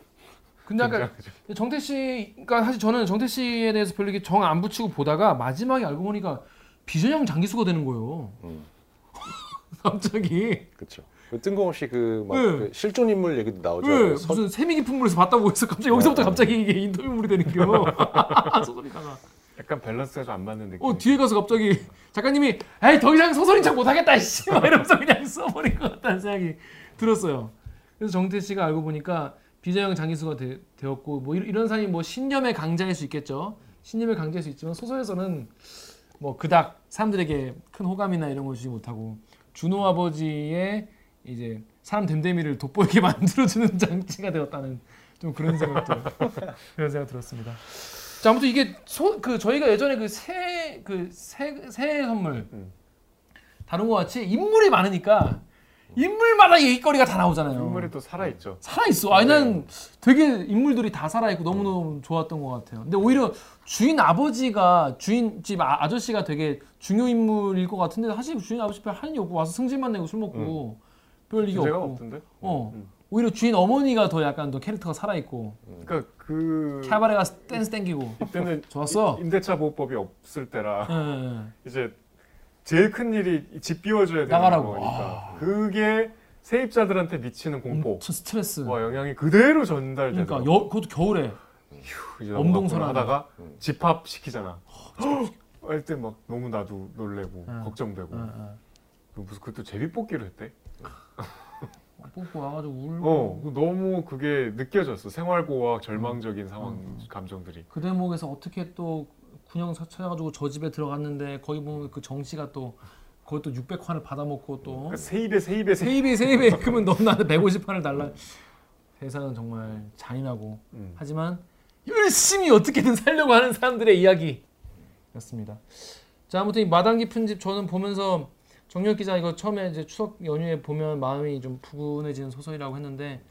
S1: 근데 아까. 정태 씨, 그러니까 사실 저는 정태 씨에 대해서 별로 이렇게 정 안 붙이고 보다가 마지막에 알고 보니까 비전형 장기수가 되는 거예요.
S4: 음.
S1: 갑자기.
S4: 그렇죠. 그 뜬금없이 그막
S1: 네.
S4: 그 실존 인물 얘기도 나오죠.
S1: 왜
S4: 서-
S1: 무슨 세미 깊은 물에서 봤다 보고 있어. 갑자기 여기서부터
S4: 네.
S1: 갑자기 이게 인터뷰물이 되는 겨. 소설이다가.
S2: 약간 밸런스가 좀 안 맞는 느낌.
S1: 어 뒤에 가서 갑자기 작가님이 에이 더 이상 소설인 척 못하겠다 씨 막 이러면서 그냥 써버린 것 같다는 생각이 들었어요. 그래서 정태 씨가 알고 보니까 비자형 장기수가 되, 었고뭐 이런 사람이 뭐 신념의 강자일 수 있겠죠. 신념의 강자일 수 있지만 소설에서는 뭐 그닥 사람들에게 큰 호감이나 이런 걸 주지 못하고 준호 아버지의 이제 사람 됨됨이를 돋보이게 만들어주는 장치가 되었다는 좀 그런 생각도 그런 생각 들었습니다. 자 아무튼 이게 소, 그 저희가 예전에 그 새 그새 새해 선물
S2: 음.
S1: 다룬 것 같이 인물이 많으니까 인물마다 얘기거리가 다 나오잖아요.
S2: 인물이 또 살아 있죠.
S1: 살아 있어. 아니 난 되게 인물들이 다 살아 있고 너무 너무 좋았던 것 같아요. 근데 오히려 주인 아버지가 주인 집 아, 아저씨가 되게 중요 인물일 것 같은데 사실 주인 아버지 별 할일이 없고 와서 승질만 내고 술 먹고 별 이게 없고.
S2: 없던데.
S1: 어.
S2: 음.
S1: 오히려 주인 어머니가 더 약간 더 캐릭터가 살아 있고
S2: 그러니까 그
S1: 캐바레가 댄스 땡기고
S2: 이때는
S1: 좋았어.
S2: 임대차 보호법이 없을 때라
S1: 예, 예, 예.
S2: 이제 제일 큰 일이 집 비워줘야 되는
S1: 나가라고.
S2: 거니까 그게 세입자들한테 미치는 공포
S1: 엄청 스트레스.
S2: 와 영향이 그대로 전달되더라고.
S1: 그러니까 여, 그것도 겨울에 엄동설하네.
S2: 하다가
S4: 음.
S2: 집합 시키잖아. 할 때 막 너무 나도 놀래고
S1: 응.
S2: 걱정되고
S1: 예, 예.
S2: 무슨 그것도 제비 뽑기를 했대.
S1: 뽑고 와가지고 울고
S2: 어 너무 그게 느껴졌어 생활고와 절망적인 상황
S1: 음.
S2: 감정들이.
S1: 그 대목에서 어떻게 또 군영 찾아가지고 저 집에 들어갔는데 거기 보면 그 정씨가 또또 600환을 받아먹고 또
S2: 그러니까 세입에 세입에 세입.
S1: 세입에 세입에 그러면 넌 나한테 150환을 달라 세상은 정말 잔인하고
S2: 음.
S1: 하지만 열심히 어떻게든 살려고 하는 사람들의 이야기였습니다. 자 아무튼 이 마당 깊은 집 저는 보면서 정렬 기자 이거 처음에 이제 추석 연휴에 보면 마음이 좀 푸근해지는 소설이라고 했는데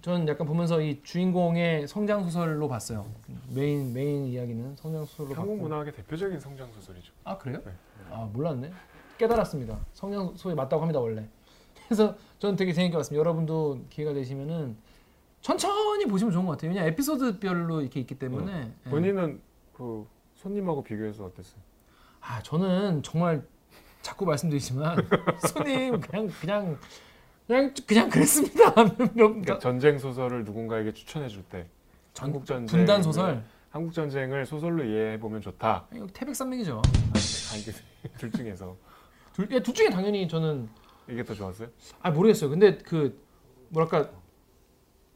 S1: 저는 약간 보면서 이 주인공의 성장 소설로 봤어요. main main 이야기는 성장 소설로
S2: 한국. 문학의 대표적인 성장 소설이죠.
S1: 아 그래요?
S2: 네.
S1: 아 몰랐네. 깨달았습니다. 성장 소설이 맞다고 합니다 원래. 그래서 저는 되게 재밌게 봤습니다. 여러분도 기회가 되시면은 천천히 보시면 좋은 것 같아요. 왜냐 에피소드별로 이렇게 있기 때문에. 예.
S2: 본인은 그 손님하고 비교해서 어땠어요?
S1: 아 저는 정말 자꾸 말씀드리지만 손님 그냥 그냥 그냥 그냥 그랬습니다. 몇-
S2: 그러니까 전쟁 소설을 누군가에게 추천해 줄때
S1: 전-
S2: 한국 전쟁
S1: 분단 소설.
S2: 한국 전쟁을 소설로 이해해 보면 좋다.
S1: 이거 태백산맥이죠.
S2: 아, 이게 둘 중에서
S1: 둘, 예, 둘 중에 당연히 저는
S2: 이게 더 좋았어요?
S1: 아 모르겠어요. 근데 그 뭐랄까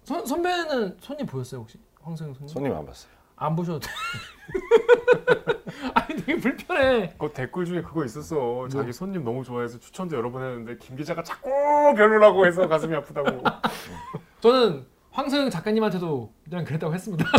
S1: 선, 선배는 손님 보였어요 혹시 황소영 손님?
S4: 손님 안 봤어요.
S1: 안 보셔도 돼. 아니 되게 불편해.
S2: 그 댓글 중에 그거 있었어. 자기 손님 너무 좋아해서 추천도 여러 번 했는데 김 기자가 자꾸 별로라고 해서 가슴이 아프다고.
S1: 저는 황소영 작가님한테도 그냥 그랬다고 했습니다.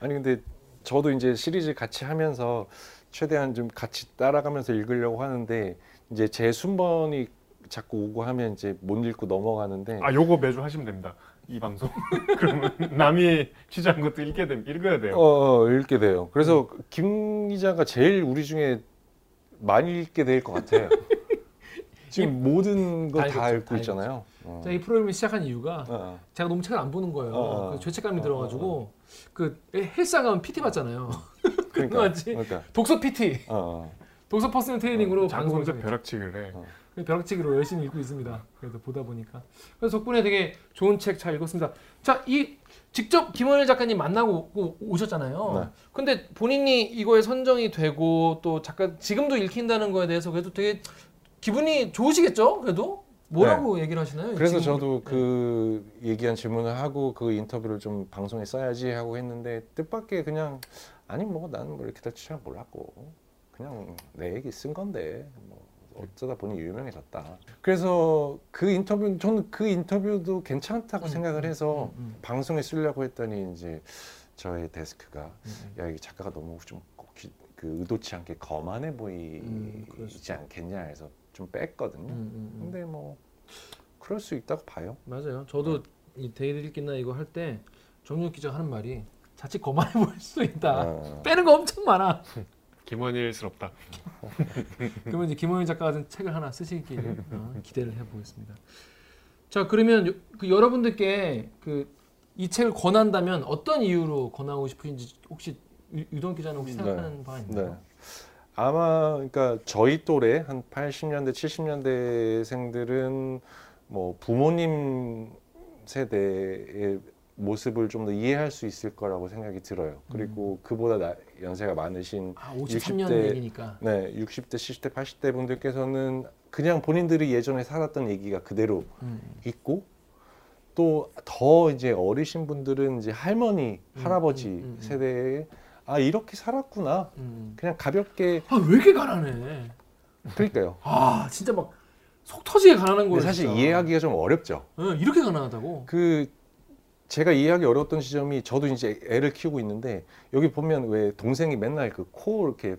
S4: 아니 근데 저도 이제 시리즈 같이 하면서 최대한 좀 같이 따라가면서 읽으려고 하는데 이제 제 순번이 자꾸 오고 하면 이제 못 읽고 넘어가는데
S2: 아 요거 매주 하시면 됩니다. 이 방송. 그러면 남이 취재한 것도 읽게 됨 읽어야 돼요.
S4: 어, 어, 읽게 돼요. 그래서 김 기자가 제일 우리 중에 많이 읽게 될 것 같아요. 지금 모든 거
S1: 다
S4: 읽고
S1: 다
S4: 있잖아요. 어.
S1: 제가 이 프로그램을 시작한 이유가
S4: 어, 어.
S1: 제가 너무 책을 안 보는 거예요.
S4: 어, 어.
S1: 그래서 죄책감이
S4: 어,
S1: 들어가지고 그 헬스장 가면 PT 받잖아요.
S4: 그러니까? 그러니까
S1: 독서 PT. 독서 personal training으로 하고
S2: 벼락치기를 해.
S4: 어.
S1: 벼락치기로 열심히 읽고 있습니다. 그래도 보다 보니까. 그래서 덕분에 되게 좋은 책 잘 읽었습니다. 자, 이 직접 김원일 작가님 만나고 오- 오셨잖아요.
S4: 네.
S1: 근데 본인이 이거에 선정이 되고 또 작가 지금도 읽힌다는 거에 대해서 그래도 되게 기분이 좋으시겠죠? 그래도 뭐라고 얘기를 하시나요?
S4: 그래서
S1: 지금?
S4: 저도 그 얘기한 질문을 하고 그 인터뷰를 좀 방송에 써야지 하고 했는데 뜻밖의 그냥 아니 뭐 나는 뭐 이렇게 될줄잘 몰랐고 그냥 내 얘기 쓴 건데 뭐 어쩌다 보니 유명해졌다. 그래서 그 인터뷰 저는 그 인터뷰도 괜찮다고
S1: 음,
S4: 생각을 해서
S1: 음, 음.
S4: 방송에 쓰려고 했더니 이제 저의 데스크가
S1: 음,
S4: 야이 작가가 너무 좀그 의도치 않게 거만해
S1: 음,
S4: 보이지
S1: 수
S4: 않겠냐 해서 좀 뺐거든요.
S1: 음, 음, 음.
S4: 근데 뭐 그럴 수 있다고 봐요.
S1: 맞아요. 저도 이 댓읽기나 이거 할 때 정윤 기자가 하는 말이 자칫 거만해 보일 수 있다.
S4: 어.
S1: 빼는 거 엄청 많아.
S2: 김원일스럽다.
S1: 그러면 이제 김호윤 작가 같은 책을 하나 쓰시길 어, 기대를 해보겠습니다. 자 그러면 요- 그 여러분들께 그 이 책을 권한다면 어떤 이유로 권하고 싶으신지 혹시 유- 유동 기자는 혹시
S4: 네.
S1: 생각하는 바 있나요?
S4: 네. 아마 그러니까 저희 또래 한 80년대 70년대생들은 뭐 부모님 세대의 모습을 좀 더 이해할 수 있을 거라고 생각이 들어요. 그리고 그보다 나- 연세가 많으신
S1: 아 53년
S4: 60대
S1: 얘기니까.
S4: 네, 60대, 70대, 80대 분들께서는 그냥 본인들이 예전에 살았던 얘기가 그대로
S1: 음,
S4: 있고 또 더 이제 어리신 분들은 이제 할머니,
S1: 음,
S4: 할아버지
S1: 음, 음, 음.
S4: 세대에 아 이렇게 살았구나.
S1: 음.
S4: 그냥 가볍게
S1: 아 왜 이렇게 가난해?
S4: 그러니까요.
S1: 아 진짜 막 속 터지게 가난한 거예요.
S4: 사실
S1: 진짜.
S4: 이해하기가 좀 어렵죠.
S1: 예, 이렇게 가난하다고.
S4: 그 제가 이해하기 어려웠던 지점이 저도 이제 애를 키우고 있는데 여기 보면 왜 동생이 맨날 그 코 이렇게
S1: 예.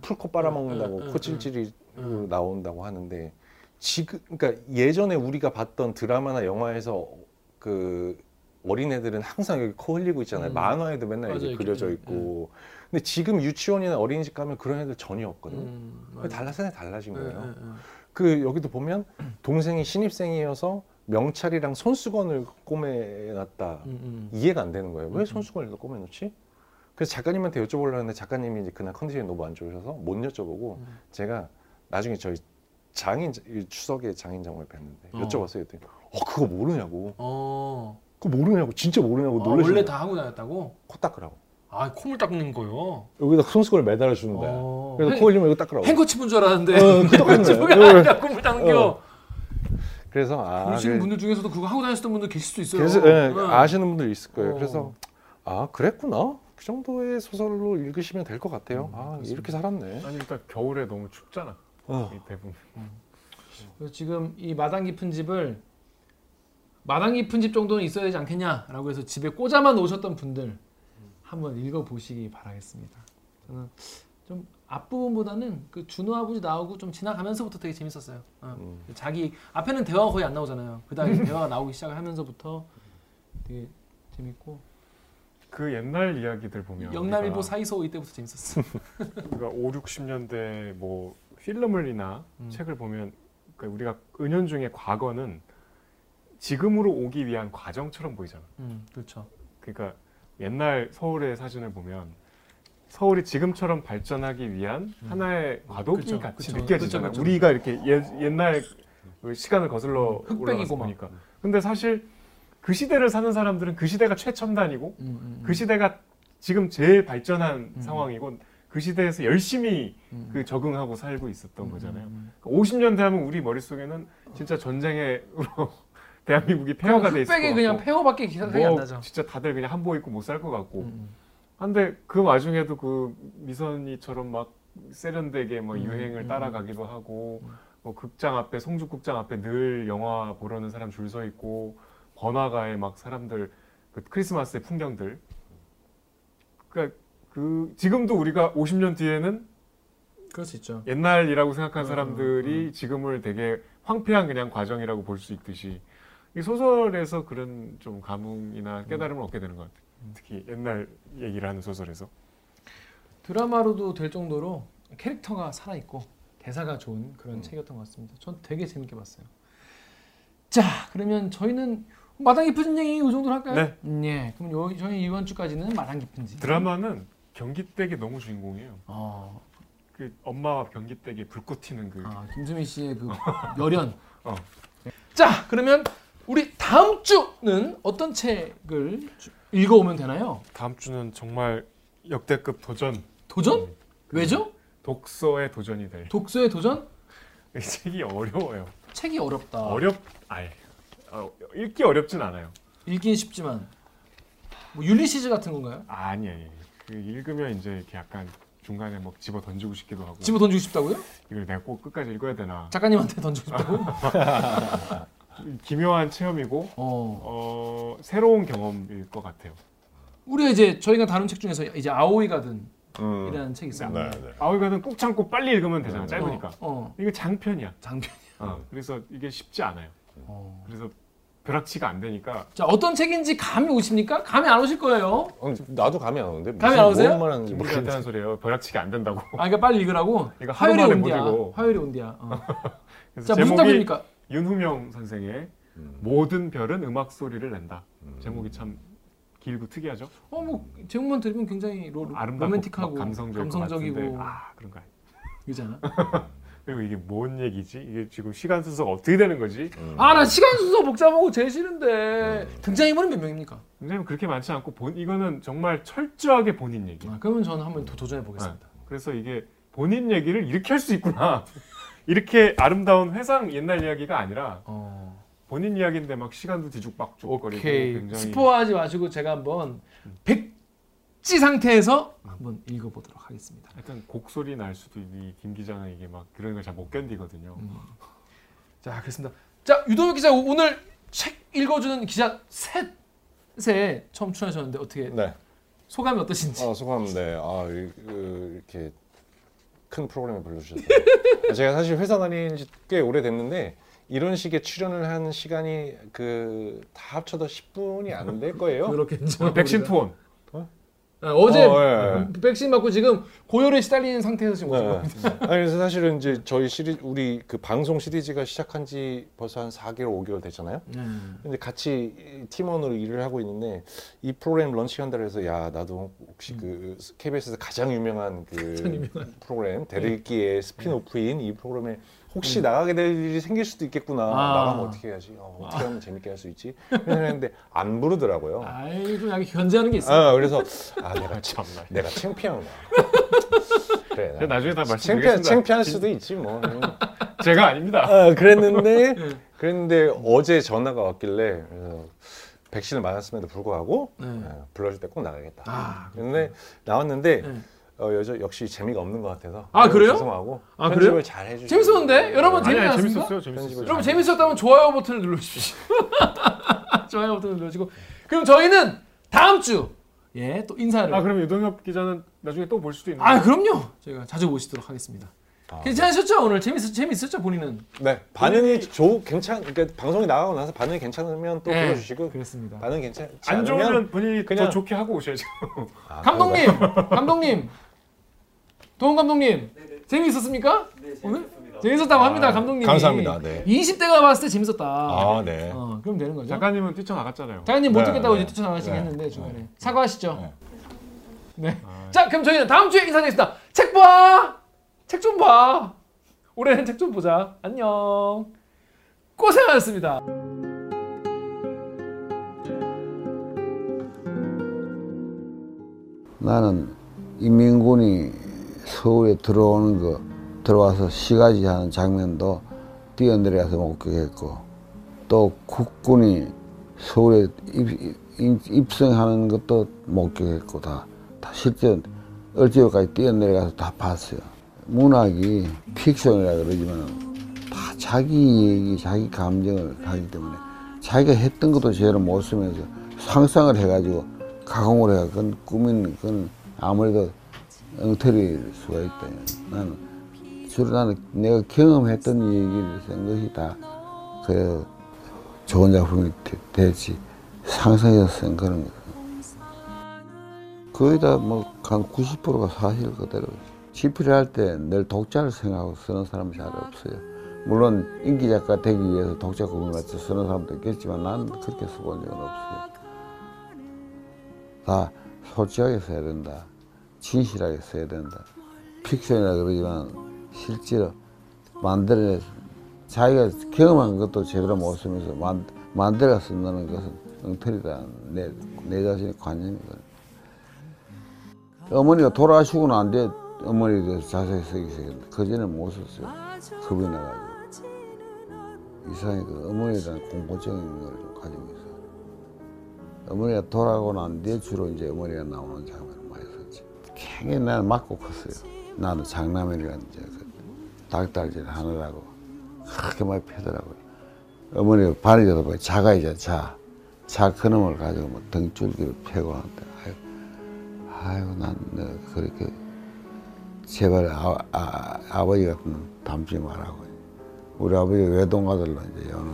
S4: 풀코 빨아먹는다고
S1: 응, 응,
S4: 코 찔찔이
S1: 응.
S4: 나온다고 하는데 지금 그러니까 예전에 우리가 봤던 드라마나 영화에서 그 어린애들은 항상 여기 코 흘리고 있잖아요.
S1: 음.
S4: 만화에도 맨날
S1: 맞아요,
S4: 이렇게 그려져
S1: 예,
S4: 있고. 근데 지금 유치원이나 어린이집 가면 그런 애들 전혀 없거든요.
S1: 음.
S4: 달라서 달라진
S1: 예,
S4: 거예요. 그 여기도 보면 동생이 신입생이어서 명찰이랑 손수건을 꼬매놨다.
S1: 음, 음.
S4: 이해가 안 되는 거예요.
S1: 음,
S4: 왜
S1: 음.
S4: 손수건을 꼬매놓지? 그래서 작가님한테 여쭤보려고 했는데 작가님이 이제 그날 컨디션이 너무 안 좋으셔서 못 여쭤보고
S1: 음.
S4: 제가 나중에 저희 장인 이 추석에 장인장을 뵀는데
S1: 어.
S4: 여쭤봤어요. 그랬더니 어 그거 모르냐고.
S1: 어.
S4: 그거 모르냐고 진짜 모르냐고
S1: 아,
S4: 놀라시는
S1: 원래. 다 하고 다녔다고?
S4: 코 닦으라고.
S1: 아 콧물 닦는 거요.
S4: 여기다 손수건을 매달아 주는 거야.
S1: 어.
S4: 그래서
S1: 행-
S4: 코 흘리면 이거 닦으라고.
S1: 행거칩인 줄 알았는데
S4: 어.
S1: 행거칩이
S4: 이거-
S1: 아니라 콧물 닦는 겨.
S4: 어. 그래서 아
S1: 모르시는
S4: 그래-
S1: 분들 중에서도 그거 하고 다녔던 분들 계실 수 있어요.
S4: 그래서 예,
S1: 응.
S4: 아시는 분들 있을 거예요.
S1: 어.
S4: 그래서 아 그랬구나. 그 정도의 소설로 읽으시면 될 것 같아요.
S1: 음,
S4: 아
S1: 그렇습니다.
S4: 이렇게 살았네.
S2: 아니 일단 겨울에 너무 춥잖아.
S4: 어.
S2: 이 대부분.
S1: 그래서 지금 이 마당 깊은 집을 마당 깊은 집 정도는 있어야 되지 않겠냐라고 해서 집에 꽂아만 놓으셨던 분들 한번 읽어보시기 바라겠습니다. 저는 좀 앞부분보다는 그 준호 아버지 나오고 좀 지나가면서부터 되게 재밌었어요. 어.
S4: 음.
S1: 자기 앞에는 대화가 거의 안 나오잖아요. 그 다음에 대화가 나오기 시작을 하면서부터 되게 재밌고
S2: 그 옛날 이야기들 보면
S1: 영남일보 사이소 이때부터 재밌었어.
S2: 우리가 5, 60년대 뭐 필름을이나
S1: 음.
S2: 책을 보면 그러니까 우리가 은연중에 과거는 지금으로 오기 위한 과정처럼 보이잖아.
S1: 음, 그렇죠.
S2: 그러니까 옛날 서울의 사진을 보면 서울이 지금처럼 발전하기 위한 하나의 과도기
S1: 그쵸,
S2: 같이
S1: 그쵸,
S2: 느껴지잖아.
S1: 그쵸, 그쵸.
S2: 우리가 이렇게 예, 옛날 그 시간을 거슬러
S1: 흑백이고
S2: 올라가서
S1: 막.
S2: 보니까. 근데 사실 그 시대를 사는 사람들은 그 시대가 최첨단이고
S1: 음, 음,
S2: 그 시대가 지금 제일 발전한
S1: 음.
S2: 상황이고 그 시대에서 열심히
S1: 음,
S2: 그 적응하고 살고 있었던
S1: 음,
S2: 거잖아요.
S1: 음,
S2: 50년대 하면 우리 머릿속에는 진짜 전쟁으로 대한민국이 폐허가 돼 있을 것
S1: 흑백이
S2: 같고
S1: 그냥 폐허밖에 기억이
S2: 안뭐
S1: 나죠.
S2: 진짜 다들 그냥 한복 입고 못 살 것 같고
S1: 음,
S2: 한데 그 와중에도 그 미선이처럼 막 세련되게 뭐
S1: 음,
S2: 유행을
S1: 음.
S2: 따라가기도 하고
S1: 음.
S2: 뭐 극장 앞에 송주 극장 앞에 늘 영화 보려는 사람 줄 서 있고 번화가에 막 사람들 그 크리스마스의 풍경들 그러니까 그 지금도 우리가 50년 뒤에는
S1: 그럴 수 있죠.
S2: 옛날이라고 생각한
S1: 음,
S2: 사람들이 지금을 되게 황폐한 그냥 과정이라고 볼 수 있듯이 이 소설에서 그런 좀 감흥이나 깨달음을 얻게 되는 것 같아요. 특히 옛날 얘기를 하는 소설에서.
S1: 드라마로도 될 정도로 캐릭터가 살아 있고 대사가 좋은 그런
S4: 음.
S1: 책이었던 것 같습니다. 전 되게 재밌게 봤어요. 자, 그러면 저희는 마당 깊은 얘기 이 정도로 할까요?
S2: 네.
S1: 음, 예. 그럼 요, 저희 이번 주까지는 마당 깊은 집.
S2: 드라마는 경기댁이 너무 주인공이에요.
S1: 어,
S2: 그 엄마와 변기 댁에 불꽃 튀는 그
S1: 아, 김수민 씨의 그 열연.
S2: 어.
S1: 자, 그러면 우리 다음 주는 어떤 책을 주- 읽어오면 되나요?
S2: 다음 주는 정말 역대급 도전
S1: 도전? 왜죠?
S2: 독서의 도전이 될.
S1: 독서의 도전?
S2: 이 책이 어려워요.
S1: 책이 어렵다.
S2: 어렵 아예 어, 읽기 어렵진 않아요.
S1: 읽긴 쉽지만 뭐 율리시즈 같은 건가요?
S2: 아니 아니. 그 읽으면 이제 이렇게 약간 중간에 뭐 집어 던지고 싶기도 하고.
S1: 집어 던지고 싶다고요?
S2: 이걸 내가 꼭 끝까지 읽어야 되나.
S1: 작가님한테 던지고 싶다고?
S2: 기묘한 체험이고
S1: 어.
S2: 어, 새로운 경험일 것 같아요.
S1: 우리가 이제 저희가 다룬 책 중에서 이제 아오이 가든이라는
S4: 음.
S1: 책이 있어요.
S4: 네, 네.
S2: 아우이가는 꾹 참고 빨리 읽으면 되잖아. 짧으니까.
S1: 어, 어.
S2: 이거 장편이야.
S1: 장편.
S2: 어, 그래서 이게 쉽지 않아요.
S1: 어.
S2: 그래서 벼락치가 안 되니까
S1: 자 어떤 책인지 감이 오십니까? 감이 안 오실 거예요.
S4: 어, 나도 감이 안 오는데
S1: 감이
S4: 무슨
S1: 안 오세요?
S4: 뭔 말하는지 모르겠는데.
S2: 하는 소리예요. 벼락치기 안 된다고.
S1: 아 그러니까 빨리 읽으라고.
S2: 이거 하루
S1: 화요일에
S2: 만에 못
S1: 온디야.
S2: 읽어.
S1: 화요일에 온디야. 어.
S2: 그래서
S1: 자 무슨
S2: 제목이
S1: 답입니까?
S2: 윤후명 선생의
S4: 음.
S2: 모든 별은 음악 소리를 낸다.
S4: 음.
S2: 제목이 참 길고 특이하죠.
S1: 어 뭐 제목만 들으면 굉장히 로,
S2: 아름답고
S1: 로맨틱하고
S2: 감성적일 것
S1: 감성적이고
S2: 같은데, 아 그런가.
S1: 그잖아.
S2: 그리고 이게 뭔 얘기지? 이게 지금 시간 순서가 어떻게 되는 거지?
S4: 음.
S1: 아나 시간 순서 복잡하고 제일 싫은데 등장인물은 몇 명입니까?
S2: 굉장히 그렇게 많지 않고 본 이거는 정말 철저하게 본인 얘기.
S1: 아, 그러면 저는 한번 도, 도전해 보겠습니다.
S2: 그래서 이게 본인 얘기를 이렇게 할 수 있구나. 이렇게 아름다운 회상 옛날 이야기가 아니라
S1: 어.
S2: 본인 이야기인데 막 시간도 뒤죽박죽거리고 굉장히
S1: 스포하지 마시고 제가 한번 백지 상태에서 한번 읽어보도록 하겠습니다.
S2: 하여튼 곡소리 날 수도 있니 김 기자는 이게 막 그런 걸 잘 못 견디거든요.
S1: 음. 자 그렇습니다. 자 유도혁 기자 오늘 책 읽어주는 기자 셋에 처음 출연하셨는데 어떻게
S4: 네.
S1: 소감이 어떠신지?
S4: 아, 소감 네. 아, 이- 그, 이렇게 큰 프로그램에 불러주셔서. 제가 사실 회사 다닌 지 꽤 오래됐는데 이런 식의 출연을 한 시간이 그 다 합쳐도 10분이 안 될 거예요.
S1: 그렇겠죠.
S2: 백신 투혼.
S1: 아, 어제
S4: 어, 예, 예.
S1: 백신 맞고 지금 고열에 시달리는 상태에서 지금 오신
S4: 네.
S1: 겁니다.
S4: 아니, 그래서 사실은 이제 저희 시리 우리 그 방송 시리즈가 시작한 지 벌써 한 4개월, 5개월 됐잖아요.
S1: 네.
S4: 근데 같이 팀원으로 일을 하고 있는데 이 프로그램 launching한다고 해서 야 나도 혹시 그 KBS에서 가장 유명한 그
S1: 음. 가장 유명한.
S4: 프로그램 댓읽기의 spin-off인 이 프로그램에 혹시 나가게 될 일이 생길 수도 있겠구나
S1: 음. 아.
S4: 나가면 어떻게 해야지 어, 떻게 하면 재밌게 할 수 있지 했는데 안 부르더라고요.
S1: 아이 좀 약간 견제하는 게 있어요.
S4: 아, 그래서 아 내가 참
S2: 참나.
S4: 내가 창피한가. 그래.
S2: 근데 나중에 다
S4: 창피한
S2: 말씀드리겠습니다.
S4: 창피할 수도 있지 뭐.
S2: 제가 아닙니다.
S4: 아, 그랬는데 그랬는데 어제 전화가 왔길래 그래서 백신을 맞았음에도 불구하고
S1: 네.
S4: 어, 불러줄 때 꼭 나가겠다.
S1: 아,
S4: 근데 나왔는데
S1: 네.
S4: 어, 여자 역시 재미가 없는 것 같아서
S1: 아, 그래요?
S4: 죄송하고
S1: 아,
S4: 편집을
S1: 그래요?
S4: 잘 해주시고
S1: 재밌었는데? 여러분 재밌지
S2: 아니,
S1: 않습니까?
S2: 재밌었어요. 재밌었어요.
S1: 여러분 재밌었다면 좋아요 버튼을 눌러주십시오. 좋아요 버튼을 눌러주시고 그럼 저희는 다음 주 예 또 인사를
S2: 아 그럼 유동엽 기자는 나중에 또 볼 수도 있는.
S1: 아 그럼요 저희가 자주 모시도록 하겠습니다.
S4: 아,
S1: 괜찮으셨죠 오늘 재밌었 재밌었죠 본인은?
S4: 네 반응이 좋 괜찮 그러니까 방송이 나가고 나서 반응이 괜찮으면 또
S1: 네,
S4: 불러주시고
S1: 그렇습니다.
S4: 반응 괜찮지
S2: 안 좋으면 본인이
S4: 그냥-
S2: 더 좋게 하고 오셔야죠.
S4: 아,
S1: 감독님 감독님 도훈 감독님 재미있었습니까?
S3: 네,
S1: 오늘. 재밌었다고 합니다
S4: 아,
S1: 감독님.
S4: 감사합니다. 네.
S1: 20대가 봤을 때 재밌었다.
S4: 아 네.
S1: 어 그럼 되는 거죠.
S2: 작가님은 뛰쳐나갔잖아요.
S1: 작가님 못
S4: 네,
S1: 듣겠다고
S4: 네.
S1: 이제 뛰쳐나가시긴
S4: 네.
S1: 했는데 중간에
S4: 네.
S1: 사과하시죠.
S4: 네.
S1: 네.
S2: 아,
S1: 자, 그럼 저희는 다음 주에 인사드리겠습니다. 책 봐! 책 좀 봐! 올해는 책 좀 보자. 안녕. 고생하셨습니다.
S5: 나는 인민군이 서울에 들어오는 거 들어와서 시가지 하는 장면도 뛰어내려가서 목격했고 또 국군이 서울에 입, 입, 입성하는 것도 목격했고 다, 다 실제 얼지역까지 뛰어내려가서 다 봤어요. 문학이 픽션이라 그러지만 다 자기 얘기, 자기 감정을 가기 때문에 자기가 했던 것도 제대로 못 쓰면서 상상을 해가지고 가공을 해가 그건 꾸미는 그건 아무래도 엉터리일 수가 있다. 나는 주로 나는 내가 경험했던 얘기를 쓴 것이 다 그래 좋은 작품이 되- 되지 상상해서 쓴 그런 거. 거의 다 뭐한 90%가 사실 그대로 집필을 할 때 늘 독자를 생각하고 쓰는 사람이 잘 없어요. 물론 인기 작가 되기 위해서 독자 꿈을 갖춰 쓰는 사람도 있겠지만 나는 그렇게 써본 적은 없어요. 다 솔직하게 써야 된다. 진실하게 써야 된다. 픽션이라 그러지만 실제로 만들어 자기가 경험한 것도 제대로 못 쓰면서 만, 만들어 쓴다는 것은 엉터리다. 내, 내 자신의 관념이거든 어머니가 돌아가시고 난 뒤에 어머니에 대해서 자세히 쓰기 시작했는데 그전에 못 썼어요. 겁이 나가지고. 이상하게 그 어머니에 대한 공포증인 걸좀 가지고 있어요. 어머니가 돌아가고 난 뒤에 주로 이제 어머니가 나오는 썼지 굉장히 나는 맞고 컸어요. 나는 장남이라는 이제 그 닭달질 하느라고 그렇게 많이 패더라고요. 어머니가 발이 되다 보니 자가 이제 자, 자 그놈을 가지고 뭐 등줄기를 패고 하는데 아유, 아유 난 그렇게 제발 아, 아, 아버지 같은 닮지 말라고. 우리 아버지 외동아들로 이제 여는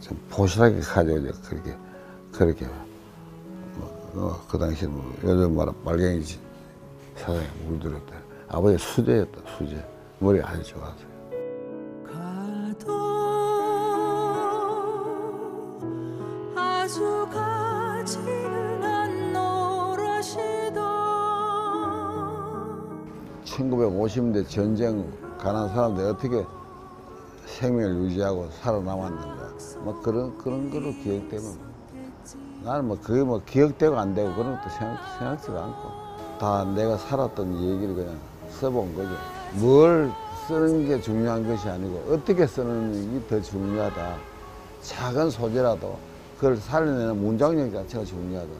S5: 좀 가지고 이제 그렇게 그렇게 뭐, 어, 그 당시 뭐 요즘 말하 빨갱이 지- 사상에 물들었다. 아버지 수제였다 수제. 머리 아주 좋아서
S3: 가도 아주 가지는 않노라시도
S5: 1950년대 전쟁 가난 사람들이 어떻게 생명을 유지하고 살아남았는가. 뭐 그런 그런 거로 기억되면 나는 뭐 그게 뭐 기억되고 안 되고 그런 것도 생각, 생각지도 않고 다 내가 살았던 얘기를 그냥 써본 거죠. 뭘 쓰는 게 중요한 것이 아니고 어떻게 쓰는 게 더 중요하다. 작은 소재라도 그걸 살려내는 문장력 자체가 중요하다